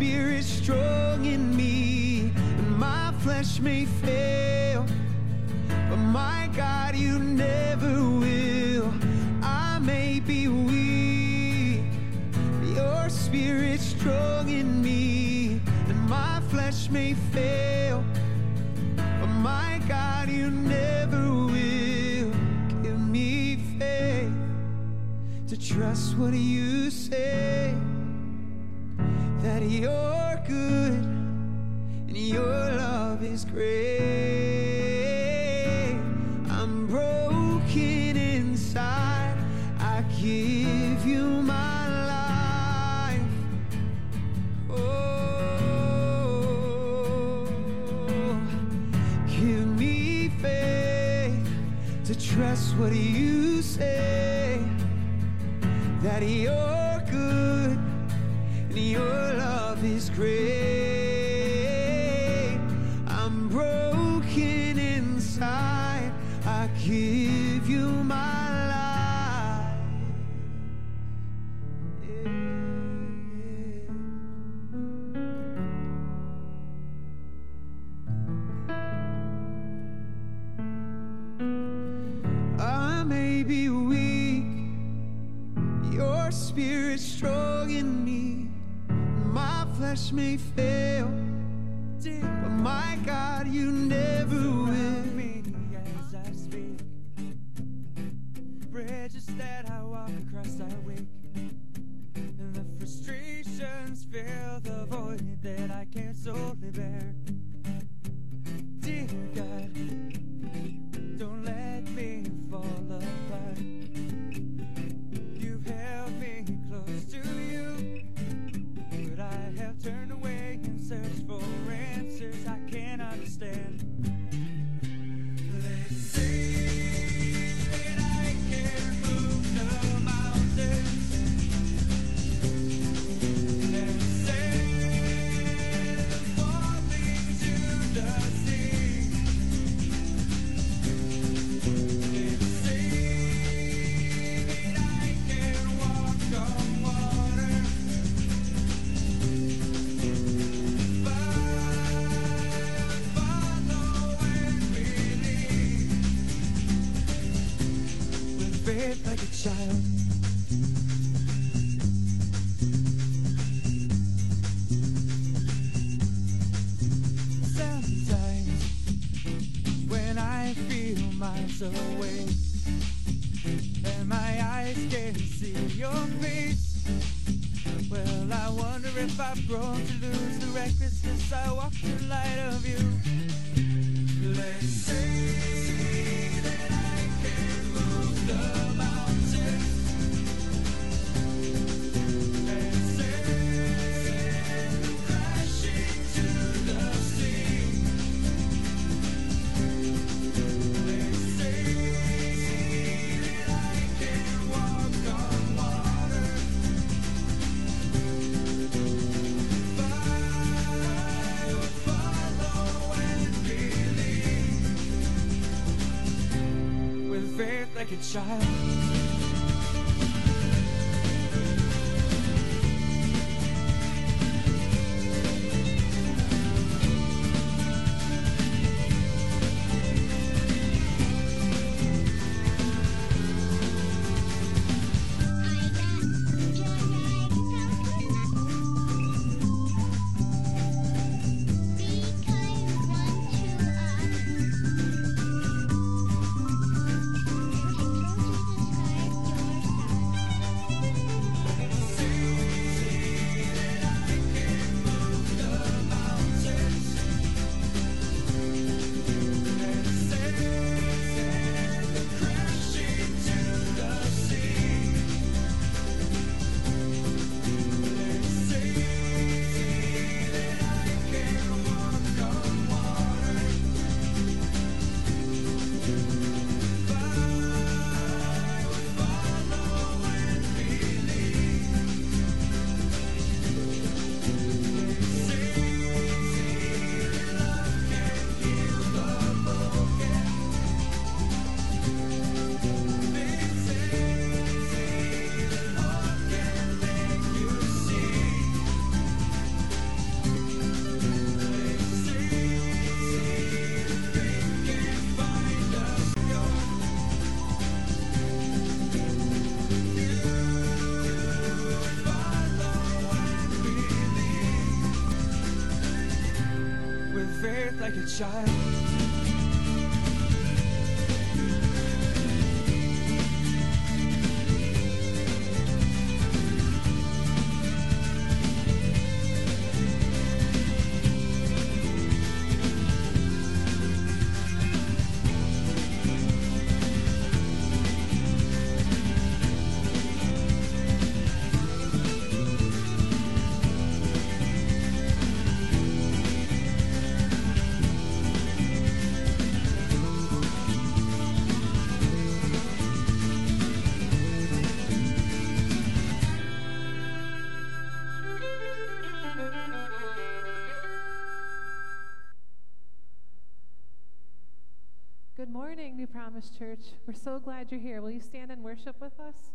spirit strong in me, and my flesh may fail, but my God, you never will. I may be weak, but your spirit strong in me, and my flesh may fail, but my God, you never will. Give me faith to trust what you say you're good and your love is great. I'm broken inside. I give you my life. Oh, give me faith to trust what you. fail. child like a child. Promise Church. We're so glad you're here. Will you stand and worship with us?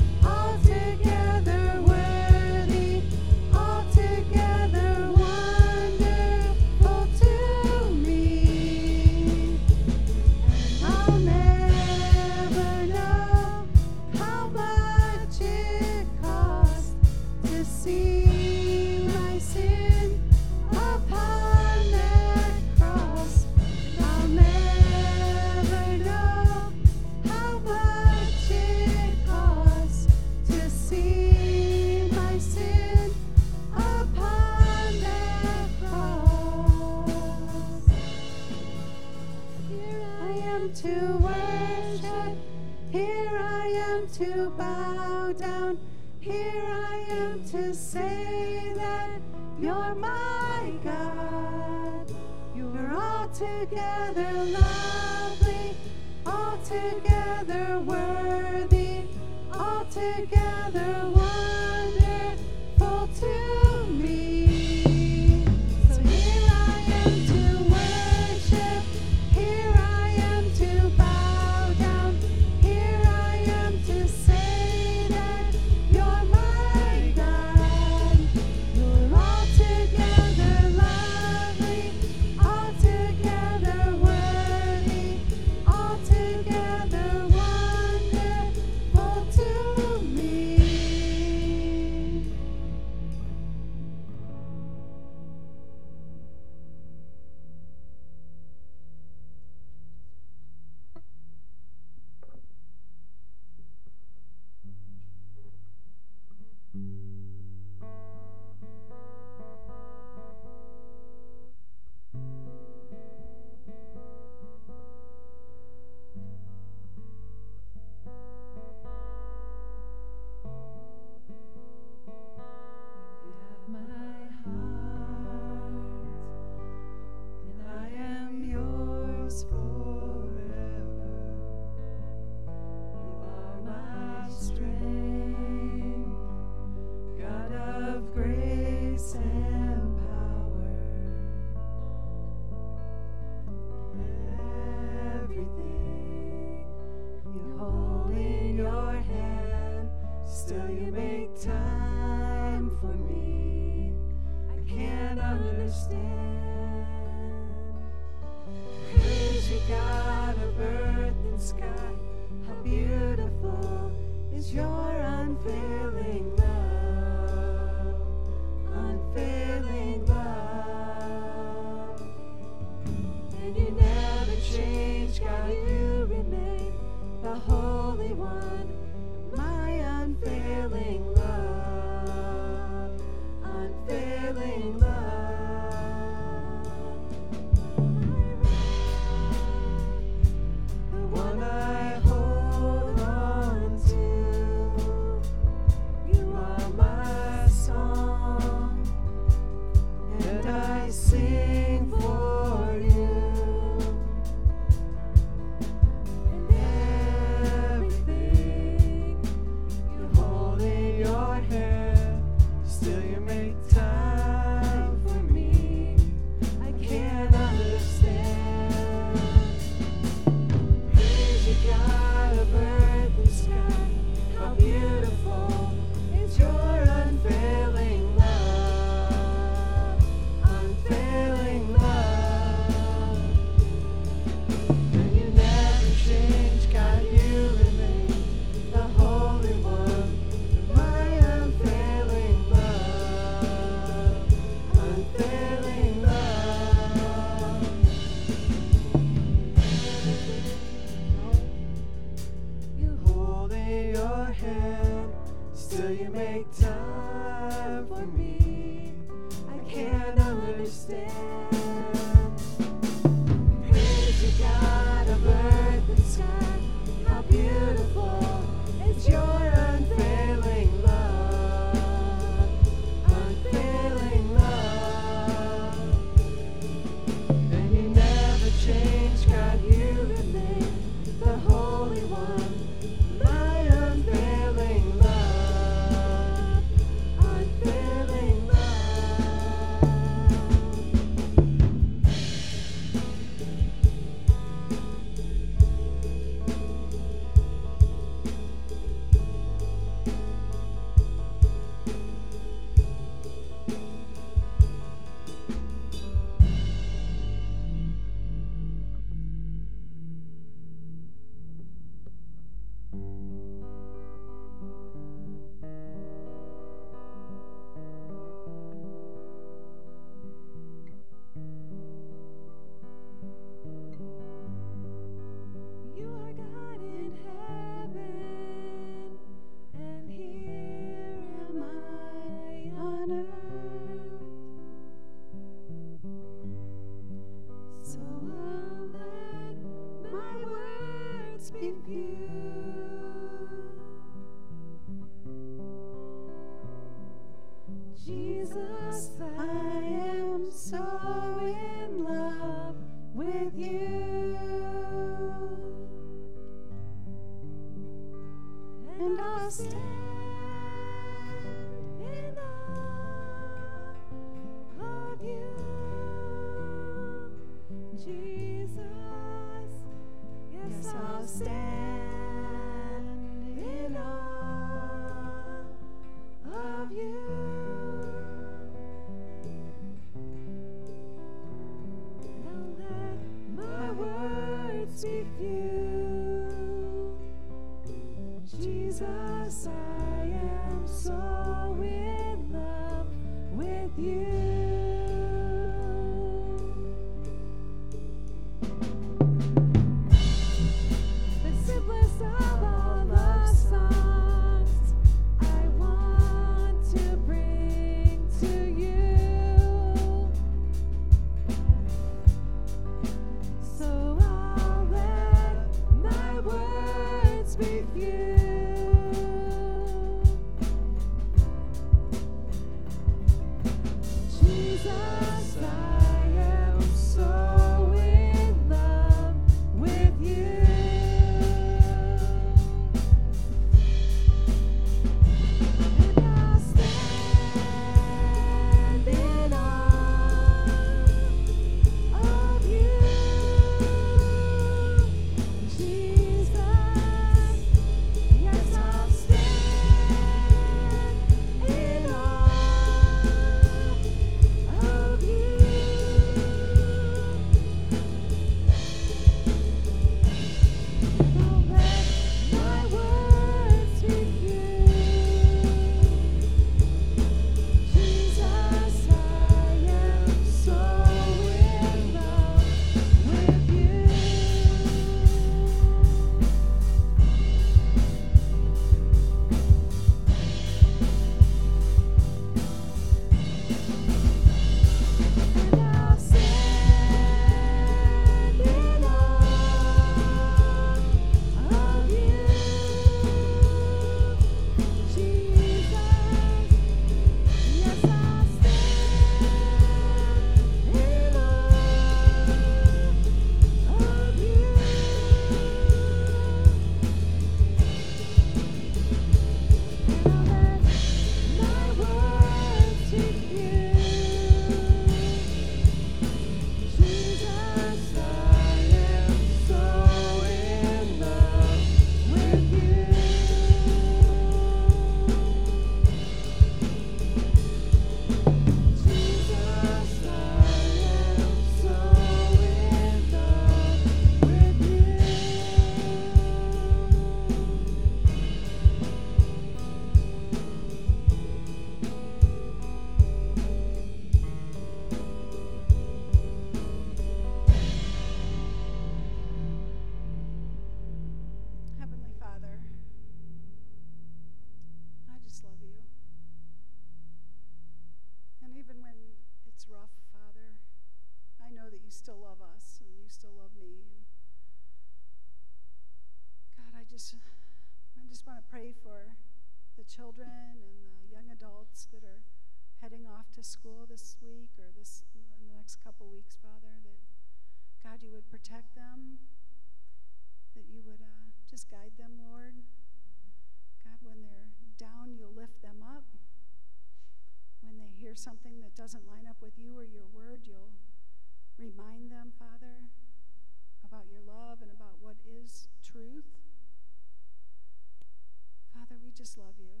Just love you.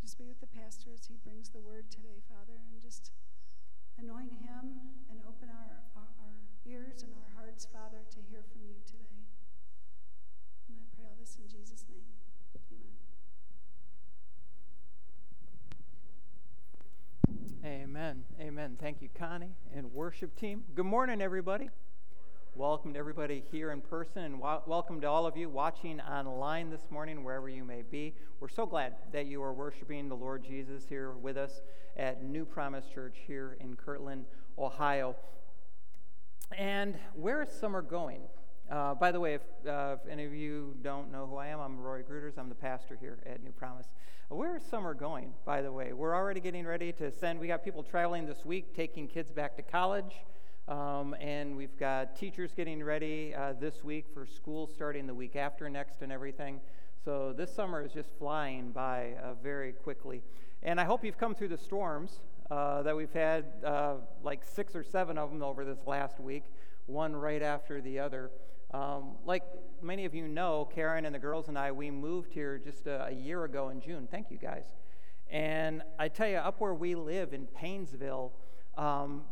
Just be with the pastor as he brings the word today, Father, and just anoint him and open our, our, our ears and our hearts, Father, to hear from you today. And I pray all this in Jesus' name. Amen. Amen. Amen. Thank you, Connie and worship team. Good morning, everybody. Welcome to everybody here in person, and wa- welcome to all of you watching online this morning, wherever you may be. We're so glad that you are worshiping the Lord Jesus here with us at New Promise Church here in Kirtland, Ohio. And where is summer going? Uh, by the way, if, uh, if, any of you don't know who I am, I'm Roy Gruters. I'm the pastor here at New Promise. Where is summer going, by the way? We're already getting ready to send, we got people traveling this week, taking kids back to college. Um, and we've got teachers getting ready uh, this week for school starting the week after next and everything. So this summer is just flying by uh, very quickly. And I hope you've come through the storms uh, that we've had, uh, like six or seven of them over this last week, one right after the other. Um, like many of you know, Karen and the girls and I, we moved here just a, a year ago in June. Thank you guys. And I tell you, up where we live in Painesville, um,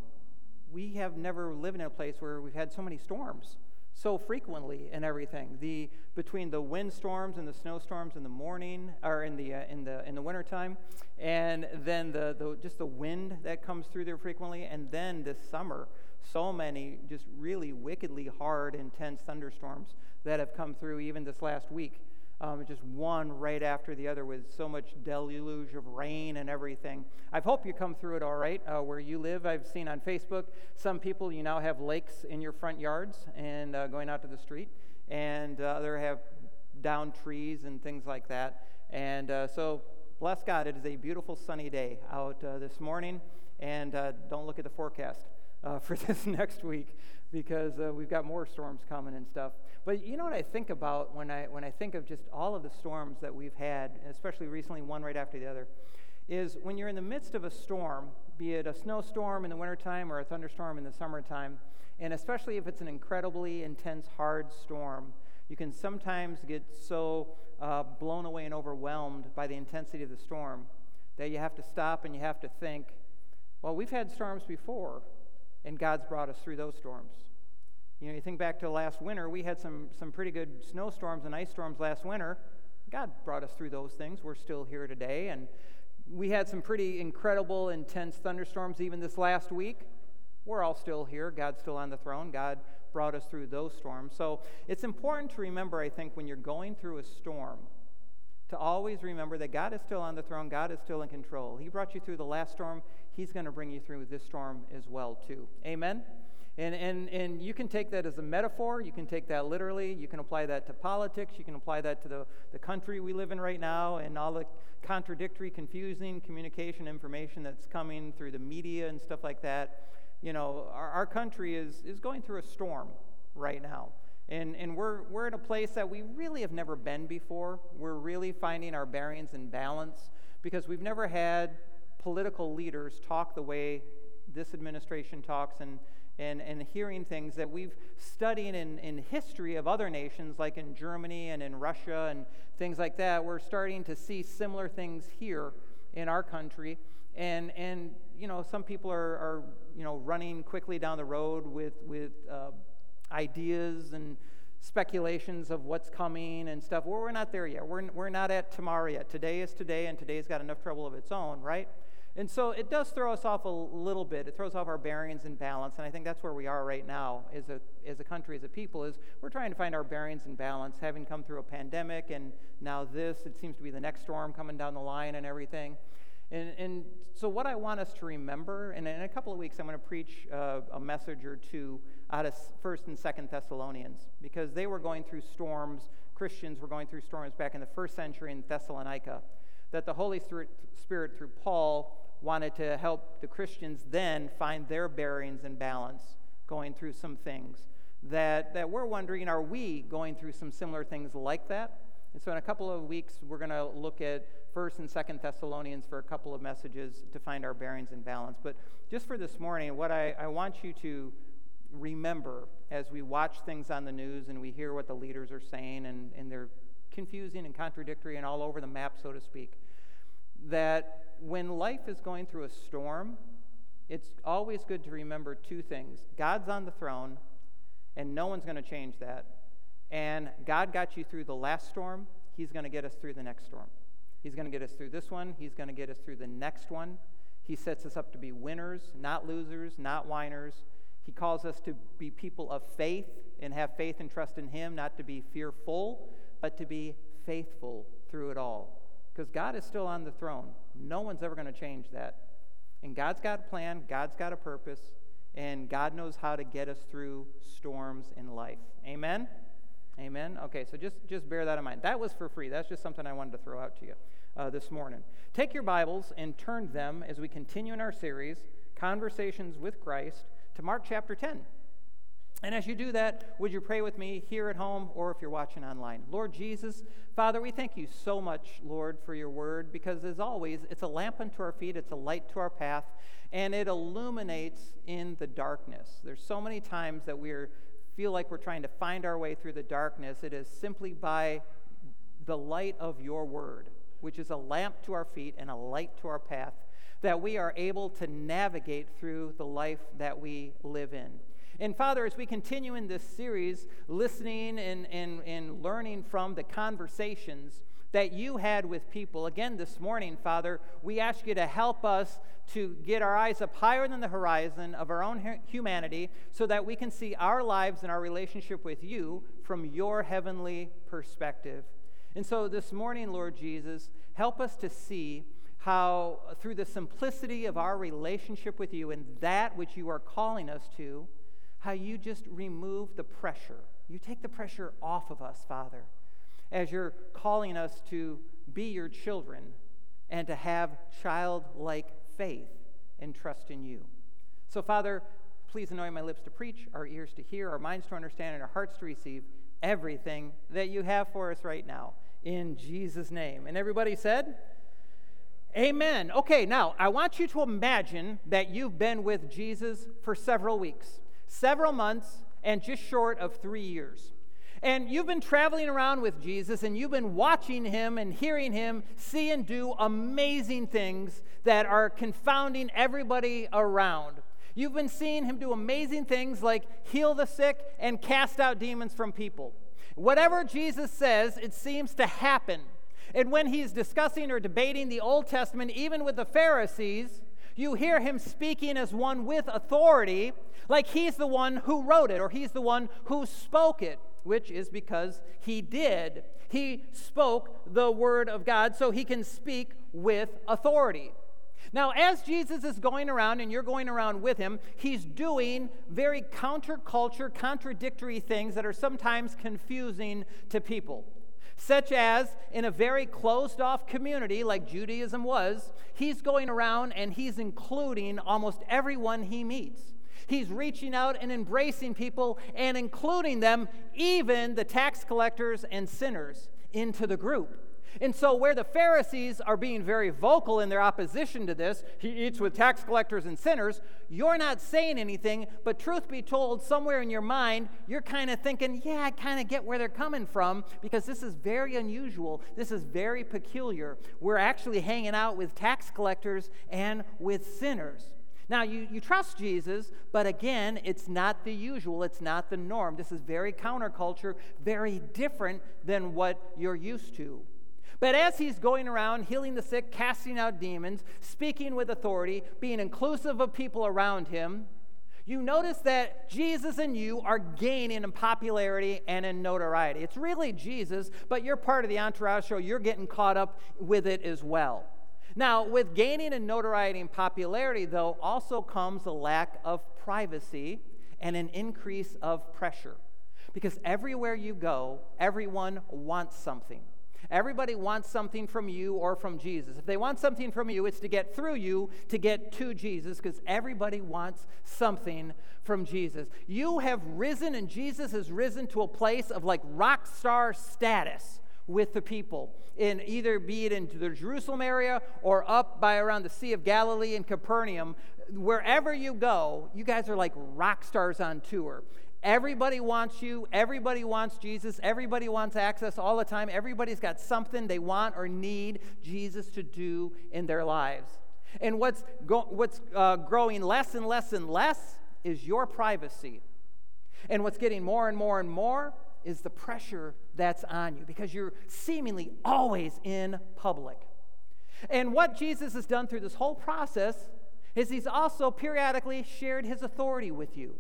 we have never lived in a place where we've had so many storms so frequently and everything. The between the windstorms and the snowstorms in the morning or in the uh, in the in the wintertime, and then the, the just the wind that comes through there frequently, and then this summer, so many just really wickedly hard, intense thunderstorms that have come through even this last week um, just one right after the other with so much deluge of rain and everything. I hope you come through it all right uh, where you live. I've seen on Facebook some people, you now have lakes in your front yards and uh, going out to the street, and uh, other have down trees and things like that. And uh, so, bless God, it is a beautiful sunny day out uh, this morning, and uh, don't look at the forecast. For this next week because uh, we've got more storms coming and stuff. But you know what I think about when I, when I think of just all of the storms that we've had, especially recently, one right after the other, is when you're in the midst of a storm, be it a snowstorm in the wintertime or a thunderstorm in the summertime, and especially if it's an incredibly intense, hard storm, you can sometimes get so uh, blown away and overwhelmed by the intensity of the storm that you have to stop and you have to think, well, we've had storms before, and God's brought us through those storms. You know, you think back to last winter, we had some, some pretty good snowstorms and ice storms last winter. God brought us through those things. We're still here today. And we had some pretty incredible, intense thunderstorms even this last week. We're all still here. God's still on the throne. God brought us through those storms. So it's important to remember, I think, when you're going through a storm, to always remember that God is still on the throne, God is still in control. He brought you through the last storm, He's going to bring you through this storm as well, too. Amen? And, and, and you can take that as a metaphor, you can take that literally, you can apply that to politics, you can apply that to the, the country we live in right now and all the contradictory, confusing communication information that's coming through the media and stuff like that. You know, our, our country is, is going through a storm right now. And, and we're, we're in a place that we really have never been before. We're really finding our bearings and balance because we've never had political leaders talk the way this administration talks and, and, and hearing things that we've studied in, in history of other nations, like in Germany and in Russia and things like that. We're starting to see similar things here in our country. And, and you know, some people are, are you know, running quickly down the road with, with uh, ideas and speculations of what's coming and stuff. Well, we're not there yet. We're, we're not at tomorrow yet. Today is today, and today's got enough trouble of its own, right? And so it does throw us off a little bit. It throws off our bearings and balance, and I think that's where we are right now as a, as a country, as a people, is we're trying to find our bearings and balance, having come through a pandemic, and now this, it seems to be the next storm coming down the line and everything. And, and so, what I want us to remember, and in a couple of weeks, I'm going to preach uh, a message or two out of 1st and 2nd Thessalonians, because they were going through storms. Christians were going through storms back in the first century in Thessalonica. That the Holy Spirit, through Paul, wanted to help the Christians then find their bearings and balance going through some things that, that we're wondering are we going through some similar things like that? And so, in a couple of weeks, we're going to look at First and Second Thessalonians for a couple of messages to find our bearings and balance. But just for this morning, what I, I want you to remember as we watch things on the news and we hear what the leaders are saying, and, and they're confusing and contradictory and all over the map, so to speak, that when life is going through a storm, it's always good to remember two things God's on the throne, and no one's going to change that. And God got you through the last storm, He's going to get us through the next storm. He's going to get us through this one, He's going to get us through the next one. He sets us up to be winners, not losers, not whiners. He calls us to be people of faith and have faith and trust in Him, not to be fearful, but to be faithful through it all. Because God is still on the throne. No one's ever going to change that. And God's got a plan, God's got a purpose, and God knows how to get us through storms in life. Amen? Amen? Okay, so just, just bear that in mind. That was for free. That's just something I wanted to throw out to you uh, this morning. Take your Bibles and turn them as we continue in our series, Conversations with Christ, to Mark chapter 10. And as you do that, would you pray with me here at home or if you're watching online? Lord Jesus, Father, we thank you so much, Lord, for your word because as always, it's a lamp unto our feet, it's a light to our path, and it illuminates in the darkness. There's so many times that we feel like we're trying to find our way through the darkness. It is simply by the light of your word, which is a lamp to our feet and a light to our path, that we are able to navigate through the life that we live in. And Father, as we continue in this series, listening and, and, and learning from the conversations that you had with people, again this morning, Father, we ask you to help us to get our eyes up higher than the horizon of our own humanity so that we can see our lives and our relationship with you from your heavenly perspective. And so this morning, Lord Jesus, help us to see how, through the simplicity of our relationship with you and that which you are calling us to, how you just remove the pressure. You take the pressure off of us, Father, as you're calling us to be your children and to have childlike faith and trust in you. So, Father, please anoint my lips to preach, our ears to hear, our minds to understand, and our hearts to receive everything that you have for us right now. In Jesus' name. And everybody said, Amen. Okay, now I want you to imagine that you've been with Jesus for several weeks several months, and just short of three years. And you've been traveling around with Jesus and you've been watching him and hearing him see and do amazing things that are confounding everybody around. You've been seeing him do amazing things like heal the sick and cast out demons from people. Whatever Jesus says, it seems to happen. And when he's discussing or debating the Old Testament, even with the Pharisees, you hear him speaking as one with authority, like he's the one who wrote it or he's the one who spoke it, which is because he did. He spoke the word of God so he can speak with authority. Now, as Jesus is going around and you're going around with him, he's doing very counterculture, contradictory things that are sometimes confusing to people such as in a very closed off community like Judaism was, he's going around and he's including almost everyone he meets. He's reaching out and embracing people and including them, even the tax collectors and sinners, into the group. And so, where the Pharisees are being very vocal in their opposition to this, he eats with tax collectors and sinners, you're not saying anything, but truth be told, somewhere in your mind, you're kind of thinking, yeah, I kind of get where they're coming from because this is very unusual. This is very peculiar. We're actually hanging out with tax collectors and with sinners. Now, you, you trust Jesus, but again, it's not the usual, it's not the norm. This is very counterculture, very different than what you're used to. But as he's going around healing the sick, casting out demons, speaking with authority, being inclusive of people around him, you notice that Jesus and you are gaining in popularity and in notoriety. It's really Jesus, but you're part of the entourage, so you're getting caught up with it as well. Now, with gaining in notoriety and popularity, though, also comes a lack of privacy and an increase of pressure. Because everywhere you go, everyone wants something. Everybody wants something from you or from Jesus. If they want something from you, it's to get through you to get to Jesus because everybody wants something from Jesus. You have risen and Jesus has risen to a place of like rock star status with the people in either be it in the Jerusalem area or up by around the Sea of Galilee and Capernaum wherever you go you guys are like rock stars on tour Everybody wants you. Everybody wants Jesus. Everybody wants access all the time. Everybody's got something they want or need Jesus to do in their lives. And what's, go- what's uh, growing less and less and less is your privacy. And what's getting more and more and more is the pressure that's on you because you're seemingly always in public. And what Jesus has done through this whole process is he's also periodically shared his authority with you.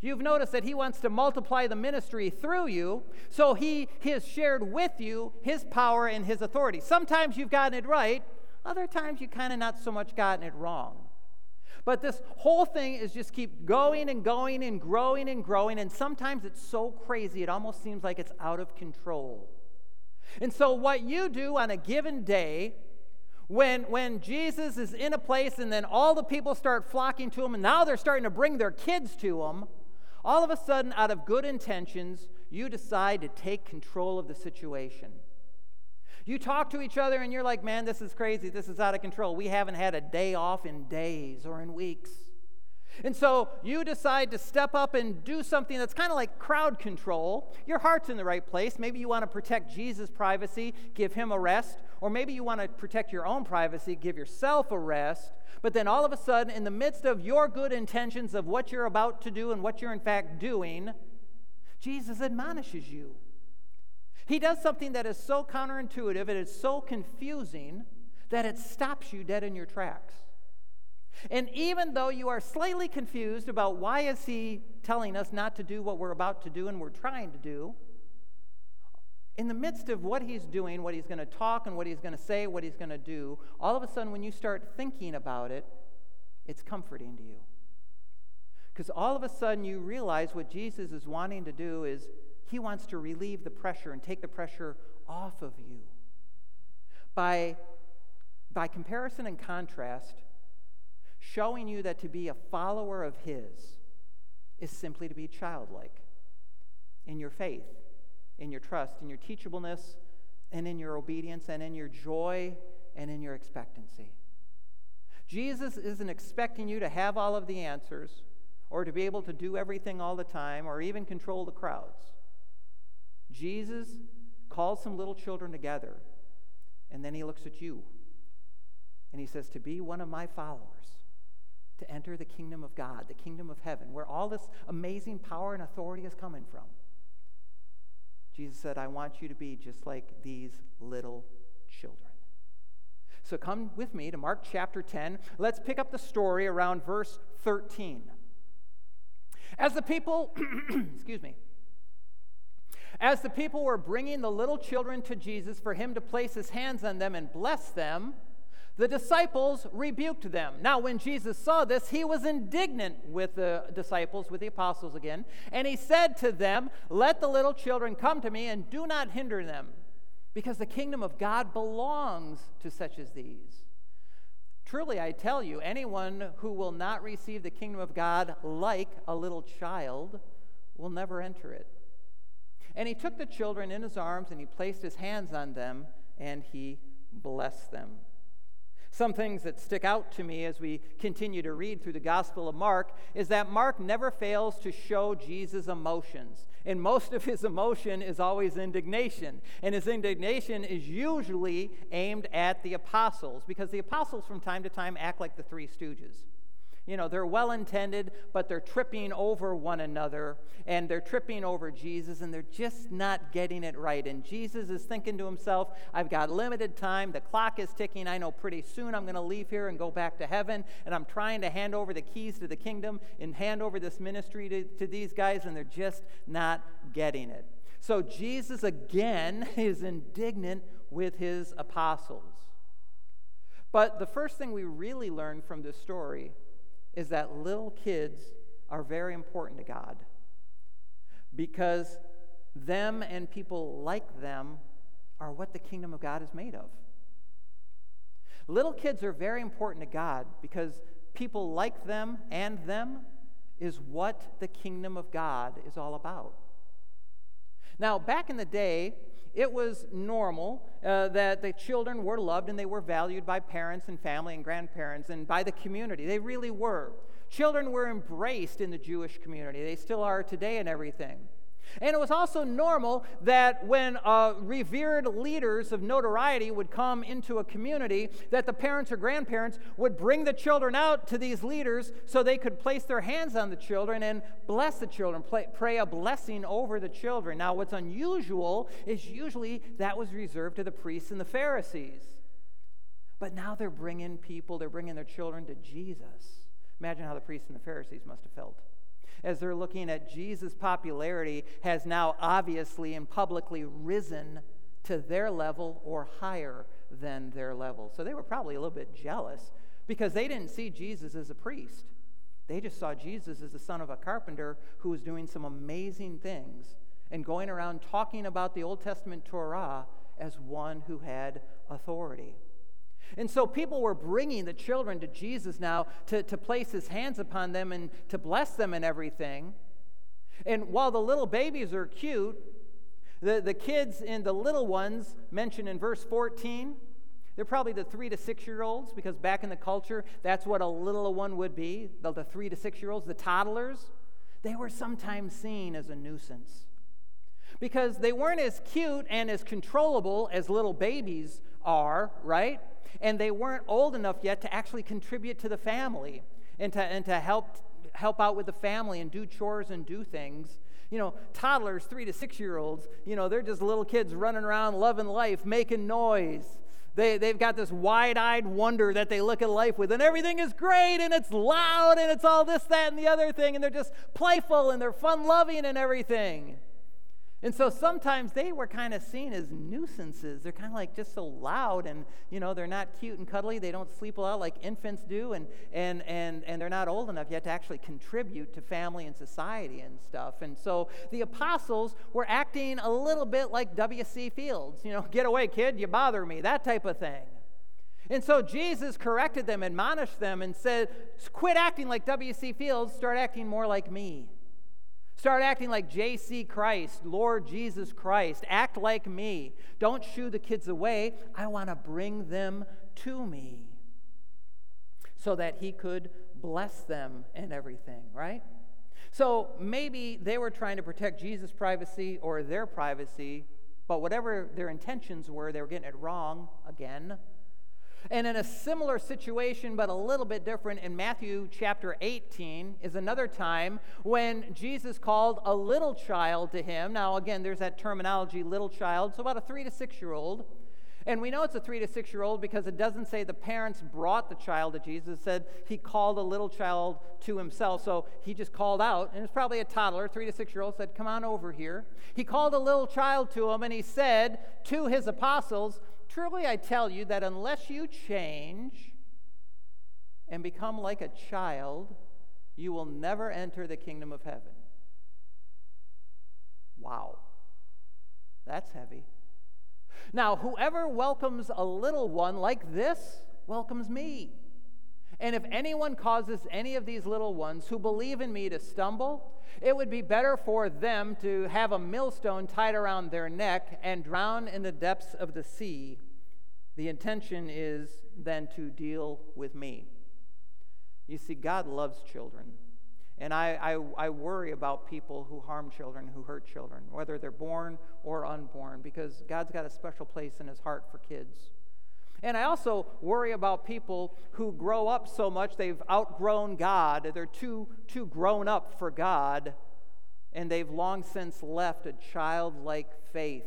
You've noticed that he wants to multiply the ministry through you, so he, has shared with you his power and his authority. Sometimes you've gotten it right, other times you kind of not so much gotten it wrong. But this whole thing is just keep going and going and growing and growing, and sometimes it's so crazy it almost seems like it's out of control. And so, what you do on a given day, when, when Jesus is in a place and then all the people start flocking to him, and now they're starting to bring their kids to him, all of a sudden, out of good intentions, you decide to take control of the situation. You talk to each other and you're like, man, this is crazy. This is out of control. We haven't had a day off in days or in weeks. And so you decide to step up and do something that's kind of like crowd control. Your heart's in the right place. Maybe you want to protect Jesus' privacy, give him a rest. Or maybe you want to protect your own privacy, give yourself a rest. But then all of a sudden, in the midst of your good intentions of what you're about to do and what you're in fact doing, Jesus admonishes you. He does something that is so counterintuitive, and it is so confusing that it stops you dead in your tracks. And even though you are slightly confused about why is he telling us not to do what we're about to do and we're trying to do, in the midst of what he's doing, what he's going to talk and what he's going to say, what he's going to do, all of a sudden when you start thinking about it, it's comforting to you. Because all of a sudden you realize what Jesus is wanting to do is he wants to relieve the pressure and take the pressure off of you. By, by comparison and contrast, showing you that to be a follower of His is simply to be childlike in your faith, in your trust, in your teachableness, and in your obedience, and in your joy, and in your expectancy. Jesus isn't expecting you to have all of the answers or to be able to do everything all the time or even control the crowds. Jesus calls some little children together, and then he looks at you and he says, To be one of my followers to enter the kingdom of God, the kingdom of heaven, where all this amazing power and authority is coming from. Jesus said, I want you to be just like these little children. So come with me to Mark chapter 10. Let's pick up the story around verse 13. As the people, excuse me, as the people were bringing the little children to Jesus for him to place his hands on them and bless them, the disciples rebuked them. Now, when Jesus saw this, he was indignant with the disciples, with the apostles again, and he said to them, Let the little children come to me and do not hinder them, because the kingdom of God belongs to such as these. Truly, I tell you, anyone who will not receive the kingdom of God like a little child will never enter it. And he took the children in his arms and he placed his hands on them and he blessed them. Some things that stick out to me as we continue to read through the Gospel of Mark is that Mark never fails to show Jesus' emotions. And most of his emotion is always indignation. And his indignation is usually aimed at the apostles because the apostles from time to time act like the three stooges. You know, they're well intended, but they're tripping over one another and they're tripping over Jesus and they're just not getting it right. And Jesus is thinking to himself, I've got limited time. The clock is ticking. I know pretty soon I'm going to leave here and go back to heaven. And I'm trying to hand over the keys to the kingdom and hand over this ministry to, to these guys, and they're just not getting it. So Jesus again is indignant with his apostles. But the first thing we really learn from this story is that little kids are very important to God because them and people like them are what the kingdom of God is made of. Little kids are very important to God because people like them and them is what the kingdom of God is all about. Now, back in the day, it was normal uh, that the children were loved and they were valued by parents and family and grandparents and by the community. They really were. Children were embraced in the Jewish community. They still are today and everything. And it was also normal that when uh, revered leaders of notoriety would come into a community, that the parents or grandparents would bring the children out to these leaders so they could place their hands on the children and bless the children, play, pray a blessing over the children. Now, what's unusual is usually that was reserved to the priests and the Pharisees. But now they're bringing people, they're bringing their children to Jesus. Imagine how the priests and the Pharisees must have felt as they're looking at Jesus' popularity has now obviously and publicly risen to their level or higher than their level. So they were probably a little bit jealous because they didn't see Jesus as a priest. They just saw Jesus as the son of a carpenter who was doing some amazing things and going around talking about the Old Testament Torah as one who had authority. And so people were bringing the children to Jesus now to, to place his hands upon them and to bless them and everything. And while the little babies are cute, the, the kids and the little ones mentioned in verse 14, they're probably the three to six year olds because back in the culture, that's what a little one would be the, the three to six year olds, the toddlers. They were sometimes seen as a nuisance because they weren't as cute and as controllable as little babies are, right? And they weren't old enough yet to actually contribute to the family and to, and to help, help out with the family and do chores and do things. You know, toddlers, three to six year olds, you know, they're just little kids running around loving life, making noise. They, they've got this wide eyed wonder that they look at life with, and everything is great, and it's loud, and it's all this, that, and the other thing, and they're just playful, and they're fun loving, and everything. And so sometimes they were kind of seen as nuisances. They're kind of like just so loud and, you know, they're not cute and cuddly. They don't sleep a lot like infants do. And, and, and, and they're not old enough yet to actually contribute to family and society and stuff. And so the apostles were acting a little bit like W.C. Fields. You know, get away, kid, you bother me, that type of thing. And so Jesus corrected them, admonished them, and said, quit acting like W.C. Fields, start acting more like me. Start acting like J.C. Christ, Lord Jesus Christ. Act like me. Don't shoo the kids away. I want to bring them to me so that He could bless them and everything, right? So maybe they were trying to protect Jesus' privacy or their privacy, but whatever their intentions were, they were getting it wrong again. And in a similar situation, but a little bit different, in Matthew chapter 18, is another time when Jesus called a little child to him. Now, again, there's that terminology, little child, so about a three to six year old. And we know it's a three to six year old because it doesn't say the parents brought the child to Jesus. It said he called a little child to himself. So he just called out, and it's probably a toddler, three to six year old, said, Come on over here. He called a little child to him, and he said to his apostles, Truly I tell you that unless you change and become like a child, you will never enter the kingdom of heaven. Wow. That's heavy. Now, whoever welcomes a little one like this welcomes me. And if anyone causes any of these little ones who believe in me to stumble, it would be better for them to have a millstone tied around their neck and drown in the depths of the sea. The intention is then to deal with me. You see, God loves children. And I, I, I, worry about people who harm children, who hurt children, whether they're born or unborn, because God's got a special place in his heart for kids. And I also worry about people who grow up so much they've outgrown God, they're too, too grown up for God, and they've long since left a childlike faith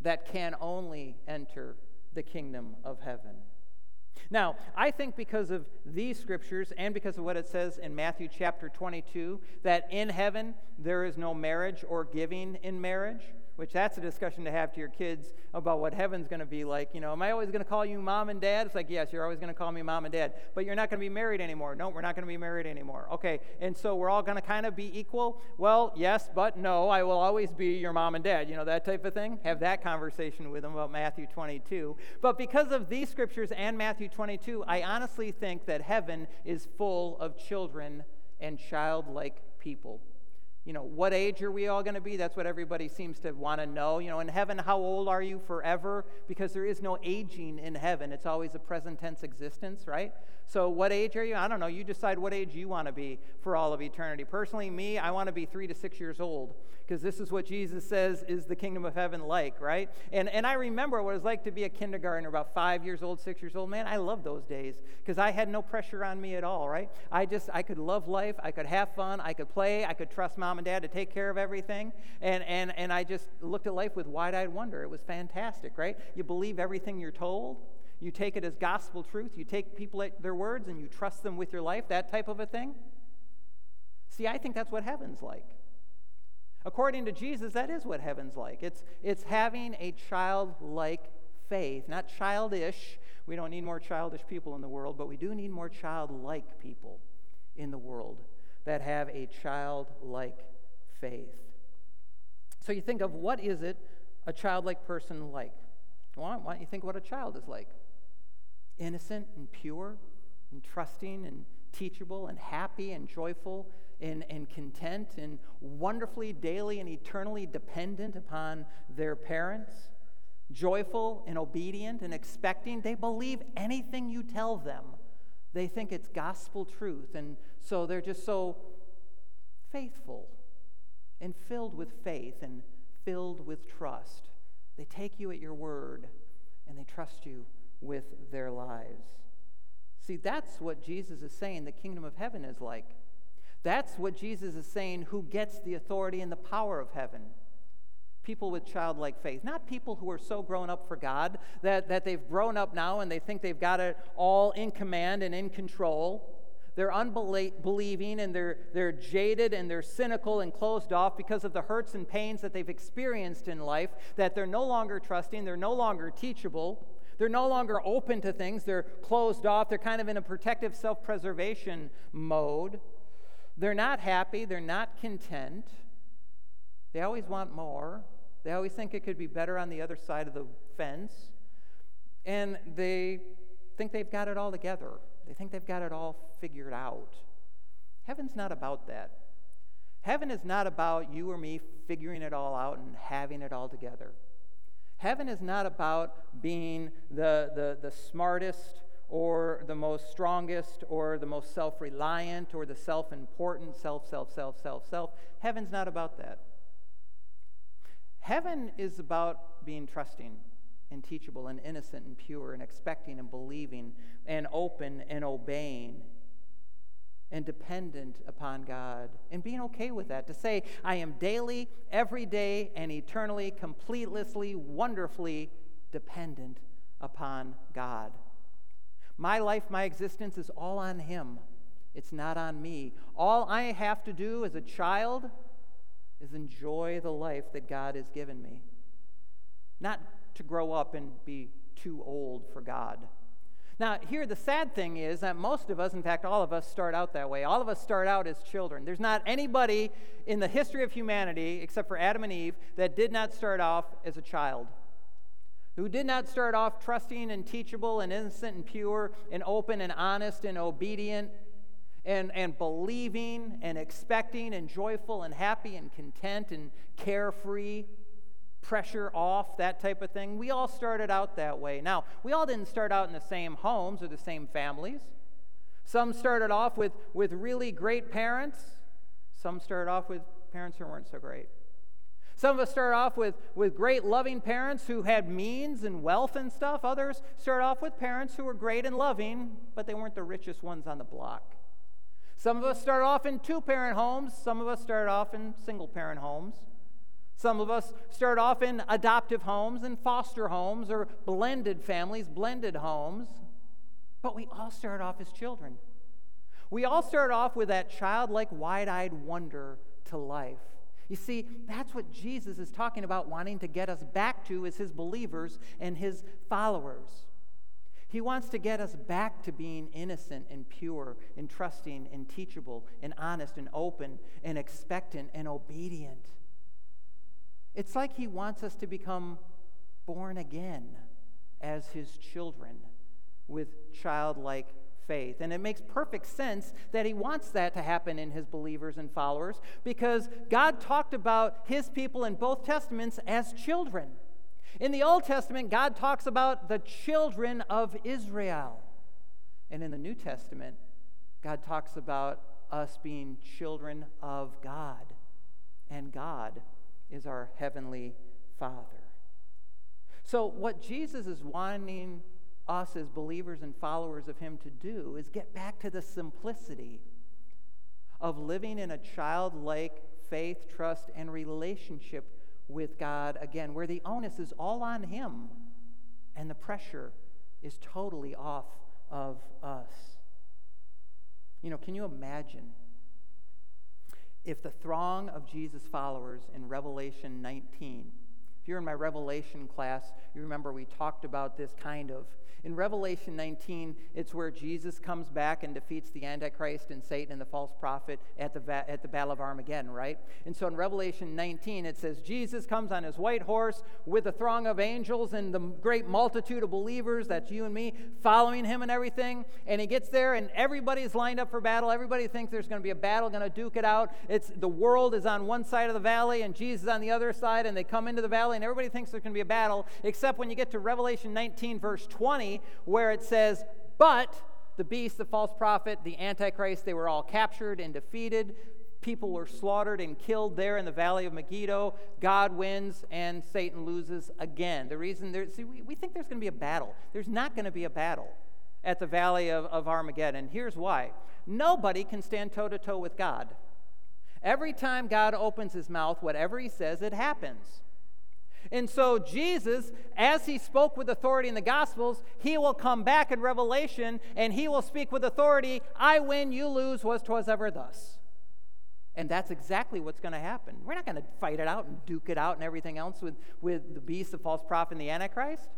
that can only enter the kingdom of heaven. Now, I think because of these scriptures and because of what it says in Matthew chapter 22, that in heaven there is no marriage or giving in marriage, which that's a discussion to have to your kids about what heaven's going to be like. You know, am I always going to call you mom and dad? It's like, yes, you're always going to call me mom and dad, but you're not going to be married anymore. No, we're not going to be married anymore. Okay, and so we're all going to kind of be equal? Well, yes, but no, I will always be your mom and dad. You know, that type of thing. Have that conversation with them about Matthew 22. But because of these scriptures and Matthew 22, I honestly think that heaven is full of children and childlike people you know, what age are we all going to be? That's what everybody seems to want to know. You know, in heaven, how old are you forever? Because there is no aging in heaven. It's always a present tense existence, right? So, what age are you? I don't know. You decide what age you want to be for all of eternity. Personally, me, I want to be three to six years old because this is what Jesus says is the kingdom of heaven like, right? And, and I remember what it was like to be a kindergartner, about five years old, six years old. Man, I love those days because I had no pressure on me at all, right? I just, I could love life. I could have fun. I could play. I could trust mom and dad to take care of everything. And, and, and I just looked at life with wide eyed wonder. It was fantastic, right? You believe everything you're told. You take it as gospel truth. You take people at their words and you trust them with your life, that type of a thing. See, I think that's what heaven's like. According to Jesus, that is what heaven's like. It's, it's having a childlike faith, not childish. We don't need more childish people in the world, but we do need more childlike people in the world that have a childlike faith. So you think of what is it a childlike person like? Why don't you think what a child is like? Innocent and pure and trusting and teachable and happy and joyful and, and content and wonderfully daily and eternally dependent upon their parents, joyful and obedient and expecting. They believe anything you tell them. They think it's gospel truth. And so they're just so faithful and filled with faith and filled with trust. They take you at your word and they trust you with their lives. See, that's what Jesus is saying the kingdom of heaven is like. That's what Jesus is saying who gets the authority and the power of heaven. People with childlike faith, not people who are so grown up for God that, that they've grown up now and they think they've got it all in command and in control. They're unbelieving and they're, they're jaded and they're cynical and closed off because of the hurts and pains that they've experienced in life, that they're no longer trusting, they're no longer teachable. They're no longer open to things. They're closed off. They're kind of in a protective self preservation mode. They're not happy. They're not content. They always want more. They always think it could be better on the other side of the fence. And they think they've got it all together. They think they've got it all figured out. Heaven's not about that. Heaven is not about you or me figuring it all out and having it all together. Heaven is not about being the, the, the smartest or the most strongest or the most self reliant or the self important, self, self, self, self, self. Heaven's not about that. Heaven is about being trusting and teachable and innocent and pure and expecting and believing and open and obeying and dependent upon God and being okay with that. To say, I am daily, every day, and eternally, completely, wonderfully dependent upon God. My life, my existence is all on Him. It's not on me. All I have to do as a child is enjoy the life that God has given me. Not to grow up and be too old for God. Now, here, the sad thing is that most of us, in fact, all of us, start out that way. All of us start out as children. There's not anybody in the history of humanity, except for Adam and Eve, that did not start off as a child who did not start off trusting and teachable and innocent and pure and open and honest and obedient and, and believing and expecting and joyful and happy and content and carefree, pressure off, that type of thing. We all started out that way. Now, we all didn't start out in the same homes or the same families. Some started off with, with really great parents, some started off with parents who weren't so great. Some of us start off with, with great loving parents who had means and wealth and stuff. Others start off with parents who were great and loving, but they weren't the richest ones on the block. Some of us start off in two parent homes. Some of us start off in single parent homes. Some of us start off in adoptive homes and foster homes or blended families, blended homes. But we all start off as children. We all start off with that childlike, wide eyed wonder to life You see, that's what Jesus is talking about wanting to get us back to as his believers and his followers. He wants to get us back to being innocent and pure and trusting and teachable and honest and open and expectant and obedient. It's like he wants us to become born again as his children with childlike faith. And it makes perfect sense that he wants that to happen in his believers and followers because God talked about his people in both testaments as children. In the Old Testament, God talks about the children of Israel. And in the New Testament, God talks about us being children of God. And God is our heavenly Father. So, what Jesus is wanting us as believers and followers of Him to do is get back to the simplicity of living in a childlike faith, trust, and relationship with God again, where the onus is all on Him and the pressure is totally off of us. You know, can you imagine if the throng of Jesus' followers in Revelation 19, if you're in my Revelation class, you remember we talked about this kind of in Revelation 19, it's where Jesus comes back and defeats the Antichrist and Satan and the false prophet at the, va- at the Battle of Armageddon, right? And so in Revelation 19, it says, Jesus comes on his white horse with a throng of angels and the great multitude of believers, that's you and me, following him and everything. And he gets there and everybody's lined up for battle. Everybody thinks there's going to be a battle, going to duke it out. It's The world is on one side of the valley and Jesus on the other side, and they come into the valley and everybody thinks there's going to be a battle, except when you get to Revelation 19, verse 20 where it says, But the beast, the false prophet, the Antichrist, they were all captured and defeated. People were slaughtered and killed there in the valley of Megiddo. God wins and Satan loses again. The reason there, see, we, we think there's going to be a battle. There's not going to be a battle at the valley of, of Armageddon. Here's why nobody can stand toe to toe with God. Every time God opens his mouth, whatever he says, it happens. And so, Jesus, as he spoke with authority in the Gospels, he will come back in Revelation and he will speak with authority I win, you lose, was twas ever thus. And that's exactly what's going to happen. We're not going to fight it out and duke it out and everything else with, with the beast, the false prophet, and the Antichrist.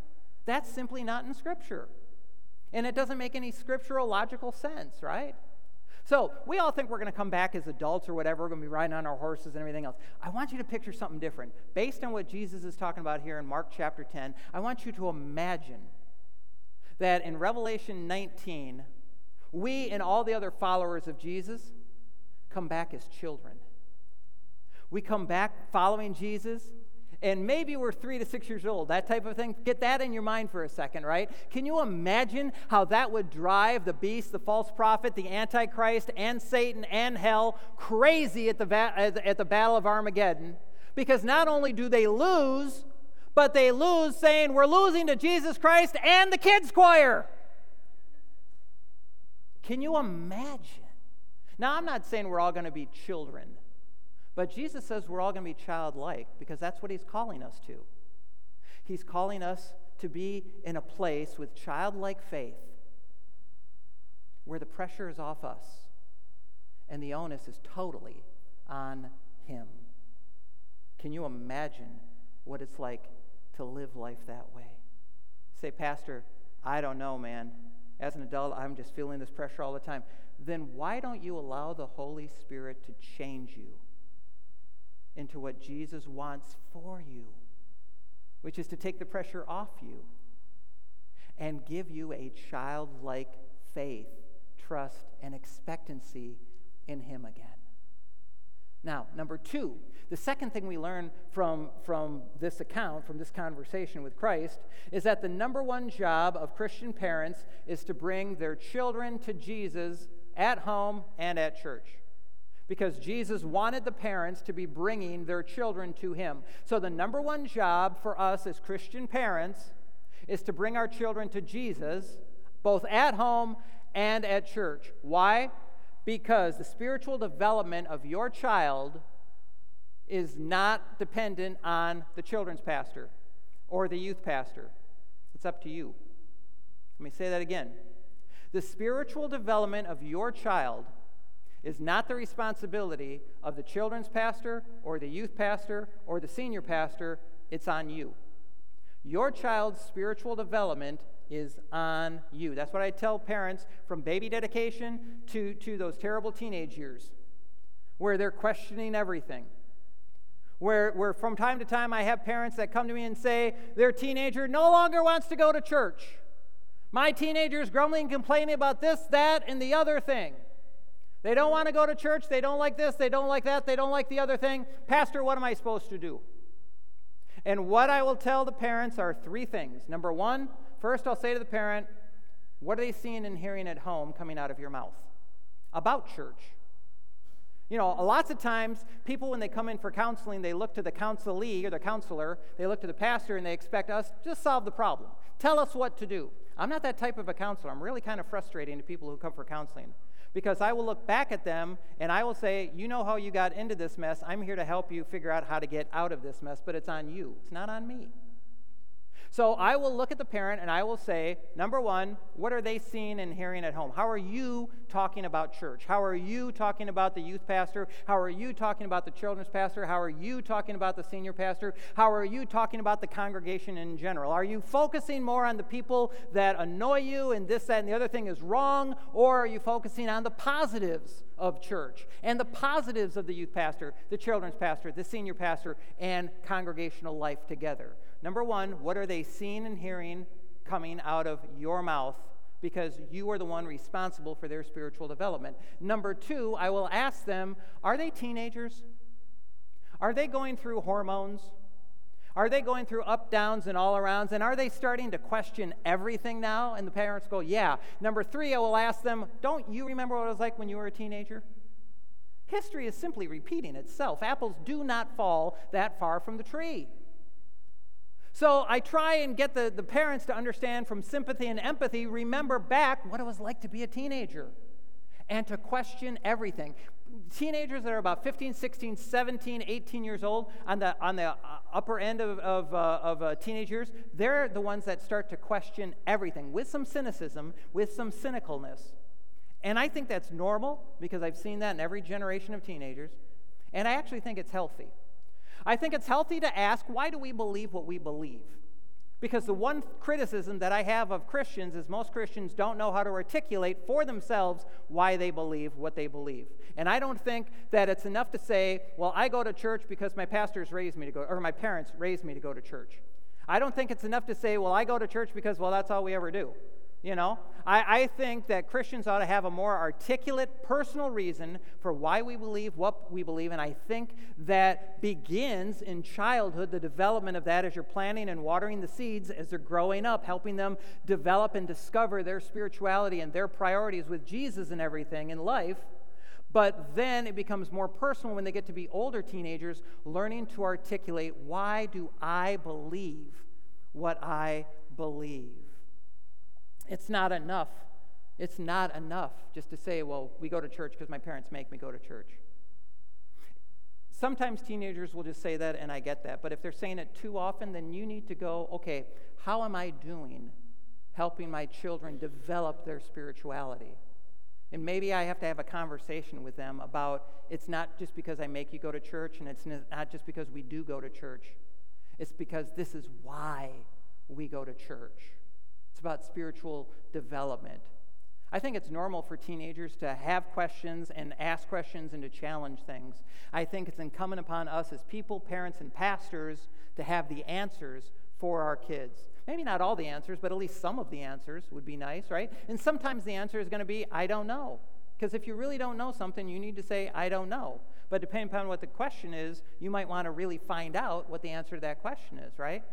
That's simply not in Scripture. And it doesn't make any scriptural logical sense, right? So we all think we're going to come back as adults or whatever. We're going to be riding on our horses and everything else. I want you to picture something different. Based on what Jesus is talking about here in Mark chapter 10, I want you to imagine that in Revelation 19, we and all the other followers of Jesus come back as children. We come back following Jesus and maybe we're three to six years old, that type of thing. Get that in your mind for a second, right? Can you imagine how that would drive the beast, the false prophet, the Antichrist, and Satan and hell crazy at the, va- at the Battle of Armageddon? Because not only do they lose, but they lose saying, We're losing to Jesus Christ and the kids' choir. Can you imagine? Now, I'm not saying we're all going to be children. But Jesus says we're all going to be childlike because that's what he's calling us to. He's calling us to be in a place with childlike faith where the pressure is off us and the onus is totally on him. Can you imagine what it's like to live life that way? Say, Pastor, I don't know, man. As an adult, I'm just feeling this pressure all the time. Then why don't you allow the Holy Spirit to change you? Into what Jesus wants for you, which is to take the pressure off you and give you a childlike faith, trust, and expectancy in Him again. Now, number two, the second thing we learn from, from this account, from this conversation with Christ, is that the number one job of Christian parents is to bring their children to Jesus at home and at church because Jesus wanted the parents to be bringing their children to him. So, the number one job for us as Christian parents is to bring our children to Jesus, both at home and at church. Why? Because the spiritual development of your child is not dependent on the children's pastor or the youth pastor. It's up to you. Let me say that again. The spiritual development of your child is not the responsibility of the children's pastor or the youth pastor or the senior pastor, it's on you. Your child's spiritual development is on you. That's what I tell parents from baby dedication to, to those terrible teenage years where they're questioning everything. Where, where from time to time I have parents that come to me and say their teenager no longer wants to go to church. My teenager is grumbling and complaining about this, that, and the other thing. They don't want to go to church. They don't like this. They don't like that. They don't like the other thing. Pastor, what am I supposed to do? And what I will tell the parents are three things. Number one, first I'll say to the parent, what are they seeing and hearing at home coming out of your mouth about church? You know, lots of times people, when they come in for counseling, they look to the counselee or the counselor, they look to the pastor, and they expect us to just solve the problem. Tell us what to do. I'm not that type of a counselor. I'm really kind of frustrating to people who come for counseling because I will look back at them and I will say, You know how you got into this mess. I'm here to help you figure out how to get out of this mess, but it's on you, it's not on me. So I will look at the parent and I will say, number one, what are they seeing and hearing at home? How are you talking about church? How are you talking about the youth pastor? How are you talking about the children's pastor? How are you talking about the senior pastor? How are you talking about the congregation in general? Are you focusing more on the people that annoy you and this, that, and the other thing is wrong? Or are you focusing on the positives of church and the positives of the youth pastor, the children's pastor, the senior pastor, and congregational life together? Number one, what are they seeing and hearing coming out of your mouth? Because you are the one responsible for their spiritual development. Number two, I will ask them, are they teenagers? Are they going through hormones? Are they going through up, downs, and all arounds? And are they starting to question everything now? And the parents go, Yeah. Number three, I will ask them, Don't you remember what it was like when you were a teenager? History is simply repeating itself. Apples do not fall that far from the tree. So I try and get the, the parents to understand from sympathy and empathy, remember back what it was like to be a teenager and to question everything. Teenagers that are about 15, 16, 17, 18 years old, on the, on the uh, upper end of, of, uh, of uh, teenage years, they're the ones that start to question everything with some cynicism, with some cynicalness. And I think that's normal because I've seen that in every generation of teenagers. And I actually think it's healthy. I think it's healthy to ask why do we believe what we believe? Because the one criticism that I have of Christians is most Christians don't know how to articulate for themselves why they believe what they believe. And I don't think that it's enough to say, well, I go to church because my pastors raised me to go, or my parents raised me to go to church. I don't think it's enough to say, well, I go to church because, well, that's all we ever do. You know, I, I, think that Christians ought to have a more articulate, personal reason for why we believe what we believe. And I think that begins in childhood, the development of that as you're planting and watering the seeds as they're growing up, helping them develop and discover their spirituality and their priorities with Jesus and everything in life. But then it becomes more personal when they get to be older teenagers, learning to articulate why do I believe what I believe. It's not enough. It's not enough just to say, well, we go to church because my parents make me go to church. Sometimes teenagers will just say that, and I get that. But if they're saying it too often, then you need to go, okay, how am I doing helping my children develop their spirituality? And maybe I have to have a conversation with them about it's not just because I make you go to church, and it's not just because we do go to church. It's because this is why we go to church. It's about spiritual development. I think it's normal for teenagers to have questions and ask questions and to challenge things. I think it's incumbent upon us as people, parents, and pastors to have the answers for our kids. Maybe not all the answers, but at least some of the answers would be nice, right? And sometimes the answer is going to be, I don't know. Because if you really don't know something, you need to say, I don't know. But depending upon what the question is, you might want to really find out what the answer to that question is, right?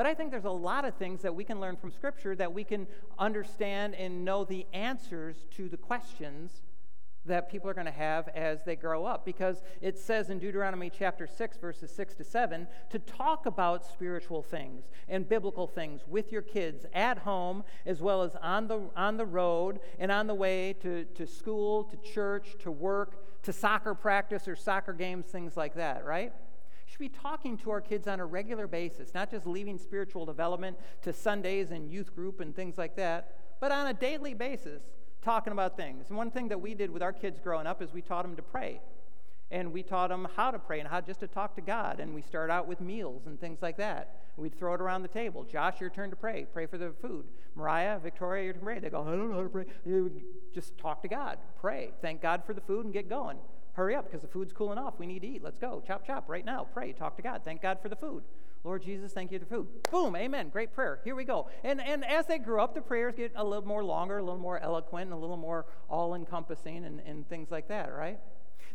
But I think there's a lot of things that we can learn from Scripture that we can understand and know the answers to the questions that people are going to have as they grow up. Because it says in Deuteronomy chapter 6, verses 6 to 7, to talk about spiritual things and biblical things with your kids at home, as well as on the, on the road and on the way to, to school, to church, to work, to soccer practice or soccer games, things like that, right? Should be talking to our kids on a regular basis, not just leaving spiritual development to Sundays and youth group and things like that, but on a daily basis, talking about things. And one thing that we did with our kids growing up is we taught them to pray. And we taught them how to pray and how just to talk to God. And we started out with meals and things like that. We'd throw it around the table. Josh, your turn to pray. Pray for the food. Mariah, Victoria, your turn to pray. They go, I don't know how to pray. You just talk to God. Pray. Thank God for the food and get going. Hurry up because the food's cooling off. We need to eat. Let's go. Chop, chop right now. Pray. Talk to God. Thank God for the food. Lord Jesus, thank you for the food. Boom, amen. Great prayer. Here we go. And, and as they grew up, the prayers get a little more longer, a little more eloquent, and a little more all encompassing, and, and things like that, right?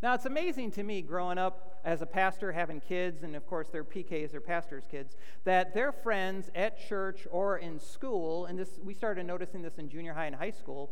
Now, it's amazing to me growing up as a pastor, having kids, and of course, their PKs, their pastors' kids, that their friends at church or in school, and this we started noticing this in junior high and high school,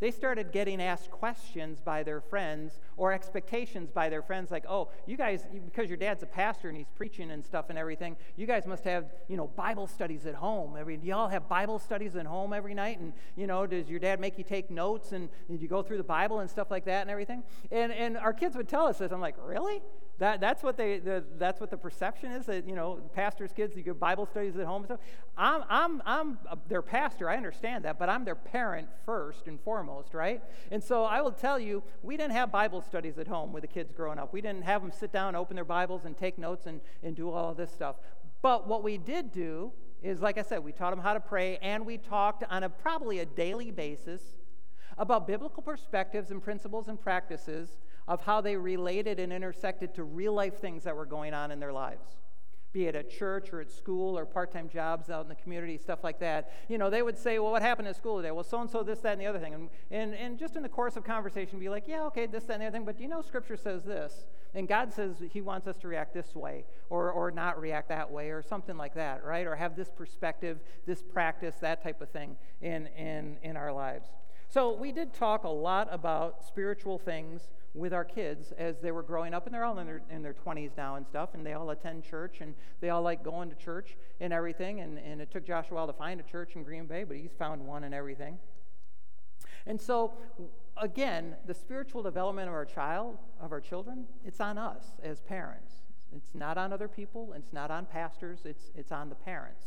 they started getting asked questions by their friends or expectations by their friends like, oh, you guys, because your dad's a pastor and he's preaching and stuff and everything, you guys must have, you know, Bible studies at home. Every, do y'all have Bible studies at home every night? And, you know, does your dad make you take notes and did you go through the Bible and stuff like that and everything? And, and our kids would tell us this. I'm like, really? That, that's what they the, that's what the perception is that you know pastors kids you bible studies at home and stuff. I'm i'm i'm their pastor i understand that but i'm their parent first and foremost right? And so i will tell you we didn't have bible studies at home with the kids growing up. We didn't have them sit down open their bibles and take notes and, and do all of this stuff. But what we did do is like i said we taught them how to pray and we talked on a probably a daily basis about biblical perspectives and principles and practices of how they related and intersected to real life things that were going on in their lives. Be it at church or at school or part-time jobs out in the community stuff like that. You know they would say well what happened at school today? Well so and so this that and the other thing. And, and, and just in the course of conversation be like yeah okay this that and the other thing but you know scripture says this? And god says he wants us to react this way or, or not react that way or something like that right? Or have this perspective this practice that type of thing in in in our lives. So we did talk a lot about spiritual things with our kids as they were growing up, and they're all in their, in their 20s now and stuff, and they all attend church, and they all like going to church and everything. And, and it took Joshua to find a church in Green Bay, but he's found one and everything. And so, again, the spiritual development of our child, of our children, it's on us as parents. It's not on other people, it's not on pastors, it's, it's on the parents.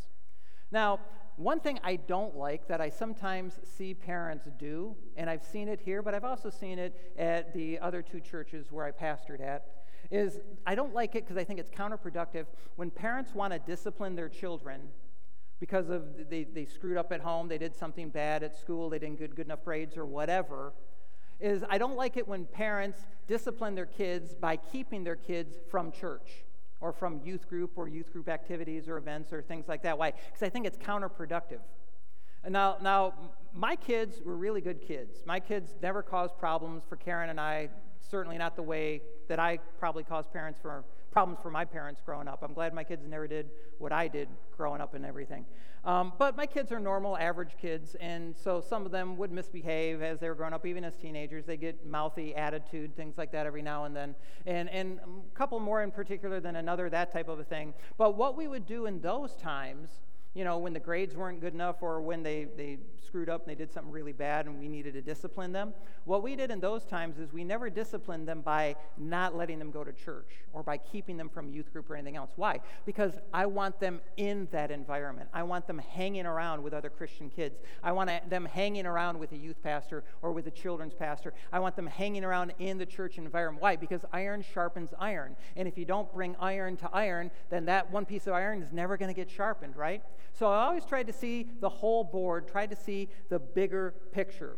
Now, one thing I don't like that I sometimes see parents do, and I've seen it here, but I've also seen it at the other two churches where I pastored at, is I don't like it because I think it's counterproductive when parents want to discipline their children because of they, they screwed up at home, they did something bad at school, they didn't get good enough grades or whatever. Is I don't like it when parents discipline their kids by keeping their kids from church or from youth group or youth group activities or events or things like that. Why? Because I think it's counterproductive. And now, now, my kids were really good kids. My kids never caused problems for Karen and I, certainly not the way that I probably caused parents for problems for my parents growing up. I'm glad my kids never did what I did growing up and everything. Um, but my kids are normal, average kids, and so some of them would misbehave as they were growing up, even as teenagers. They get mouthy attitude, things like that every now and then, and, and a couple more in particular than another, that type of a thing. But what we would do in those times you know, when the grades weren't good enough or when they, they screwed up and they did something really bad and we needed to discipline them. What we did in those times is we never disciplined them by not letting them go to church or by keeping them from youth group or anything else. Why? Because I want them in that environment. I want them hanging around with other Christian kids. I want them hanging around with a youth pastor or with a children's pastor. I want them hanging around in the church environment. Why? Because iron sharpens iron. And if you don't bring iron to iron, then that one piece of iron is never going to get sharpened, right? So I always tried to see the whole board, tried to see the bigger picture.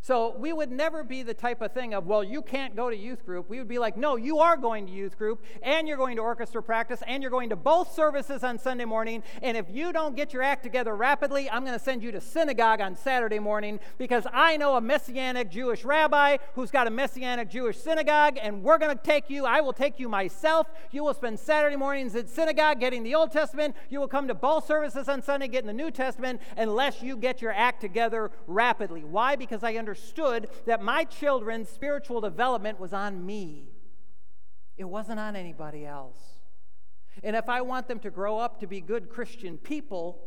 So we would never be the type of thing of, well, you can't go to youth group. We would be like, no, you are going to youth group, and you're going to orchestra practice, and you're going to both services on Sunday morning. And if you don't get your act together rapidly, I'm going to send you to synagogue on Saturday morning because I know a messianic Jewish rabbi who's got a messianic Jewish synagogue, and we're going to take you. I will take you myself. You will spend Saturday mornings at synagogue getting the Old Testament. You will come to both services on Sunday getting the New Testament unless you get your act together rapidly. Why? Because I understand understood that my children's spiritual development was on me, it wasn't on anybody else. And if I want them to grow up to be good Christian people,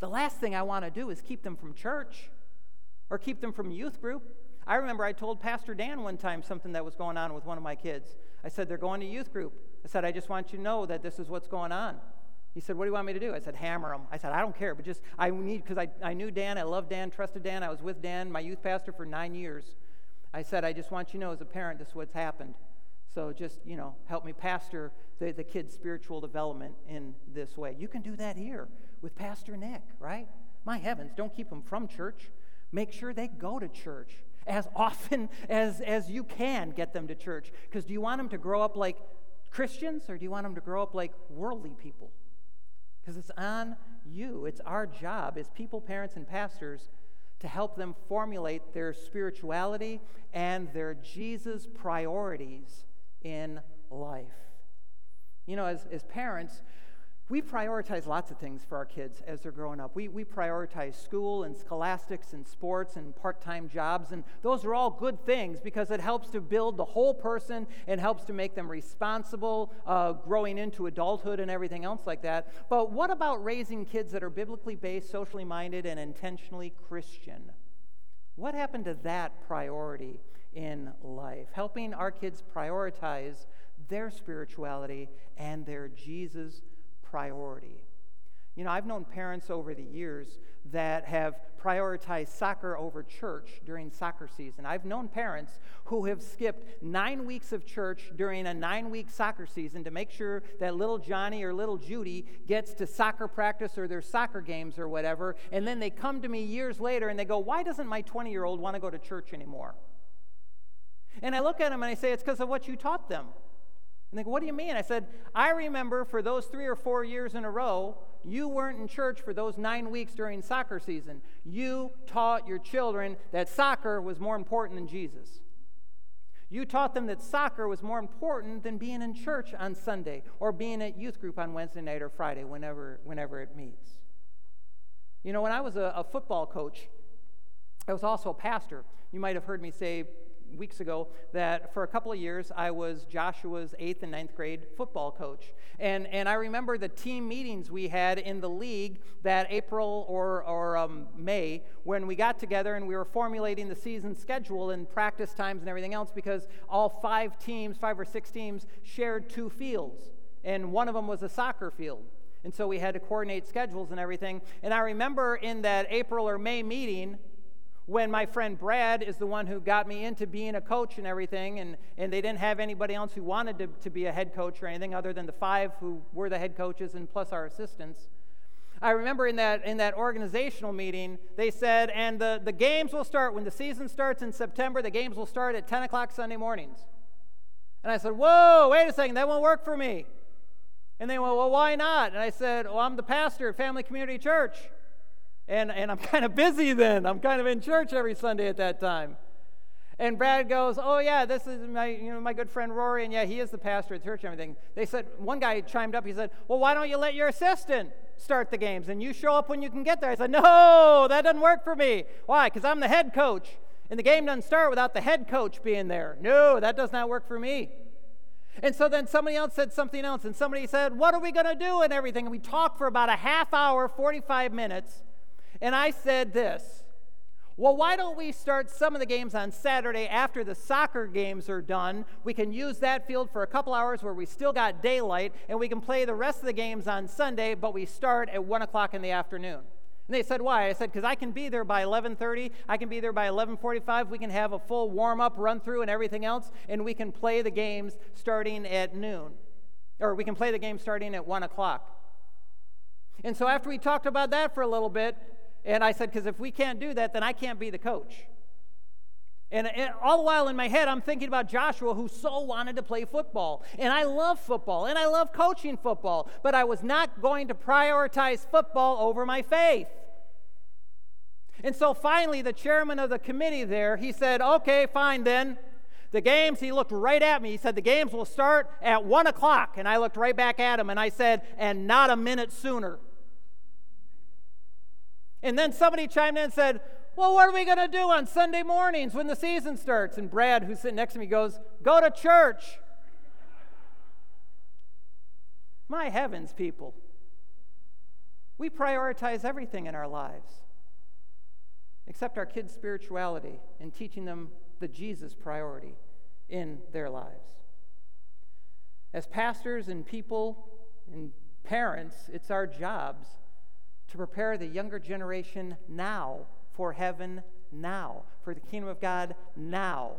the last thing I want to do is keep them from church or keep them from youth group. I remember I told Pastor Dan one time something that was going on with one of my kids. I said, They're going to youth group. I said, I just want you to know that this is what's going on. He said, What do you want me to do? I said, Hammer them. I said, I don't care, but just, I need, because I, I knew Dan, I loved Dan, trusted Dan. I was with Dan, my youth pastor, for nine years. I said, I just want you to know as a parent, this is what's happened. So just, you know, help me pastor the, the kids' spiritual development in this way. You can do that here with Pastor Nick, right? My heavens, don't keep them from church. Make sure they go to church as often as, as you can get them to church. Because do you want them to grow up like Christians or do you want them to grow up like worldly people? Because it's on you. It's our job as people, parents, and pastors to help them formulate their spirituality and their Jesus priorities in life. You know, as, as parents, we prioritize lots of things for our kids as they're growing up. We, we prioritize school and scholastics and sports and part time jobs, and those are all good things because it helps to build the whole person and helps to make them responsible, uh, growing into adulthood and everything else like that. But what about raising kids that are biblically based, socially minded, and intentionally Christian? What happened to that priority in life? Helping our kids prioritize their spirituality and their Jesus priority. You know, I've known parents over the years that have prioritized soccer over church during soccer season. I've known parents who have skipped nine weeks of church during a nine week soccer season to make sure that little Johnny or little Judy gets to soccer practice or their soccer games or whatever. And then they come to me years later and they go, Why doesn't my 20 year old want to go to church anymore? And I look at them and I say, It's because of what you taught them. And they go, What do you mean? I said, I remember for those three or four years in a row, you weren't in church for those nine weeks during soccer season. You taught your children that soccer was more important than Jesus. You taught them that soccer was more important than being in church on Sunday or being at youth group on Wednesday night or Friday, whenever, whenever it meets. You know, when I was a, a football coach, I was also a pastor. You might have heard me say weeks ago that for a couple of years I was Joshua's eighth and ninth grade football coach. And, and I remember the team meetings we had in the league that April or, or um, May when we got together and we were formulating the season schedule and practice times and everything else because all five teams, five or six teams, shared two fields. And one of them was a soccer field. And so we had to coordinate schedules and everything. And I remember in that April or May meeting, when my friend Brad is the one who got me into being a coach and everything, and, and they didn't have anybody else who wanted to, to be a head coach or anything other than the five who were the head coaches and plus our assistants. I remember in that, in that organizational meeting, they said, and the, the games will start when the season starts in September, the games will start at 10 o'clock Sunday mornings. And I said, Whoa, wait a second, that won't work for me. And they went, Well, why not? And I said, Well, I'm the pastor at Family Community Church. And, and I'm kind of busy then. I'm kind of in church every Sunday at that time. And Brad goes, Oh, yeah, this is my, you know, my good friend Rory. And yeah, he is the pastor at church and everything. They said, one guy chimed up. He said, Well, why don't you let your assistant start the games and you show up when you can get there? I said, No, that doesn't work for me. Why? Because I'm the head coach. And the game doesn't start without the head coach being there. No, that does not work for me. And so then somebody else said something else, and somebody said, What are we going to do? and everything. And we talked for about a half hour, 45 minutes. And I said this Well, why don't we start some of the games on Saturday after the soccer games are done? We can use that field for a couple hours where we still got daylight, and we can play the rest of the games on Sunday, but we start at 1 o'clock in the afternoon. And they said, "Why?" I said, "Because I can be there by 11:30. I can be there by 11:45. We can have a full warm-up, run-through, and everything else, and we can play the games starting at noon, or we can play the game starting at 1 o'clock." And so after we talked about that for a little bit, and I said, because if we can't do that, then I can't be the coach. And, and, all the while in my head, I'm thinking about Joshua, who so wanted to play football. And I love football, and I love coaching football, but I was not going to prioritize football over my faith. And so finally, the chairman of the committee there, he said, okay, fine then. The games, he looked right at me. He said, the games will start at 1 o'clock. And I looked right back at him, and I said, and not a minute sooner. And then somebody chimed in and said, Well, what are we going to do on Sunday mornings when the season starts? And Brad, who's sitting next to me, goes, Go to church. My heavens, people. We prioritize everything in our lives except our kids' spirituality and teaching them the Jesus priority in their lives. As pastors and people and Parents, it's our jobs to prepare the younger generation now for heaven now, for the kingdom of God now.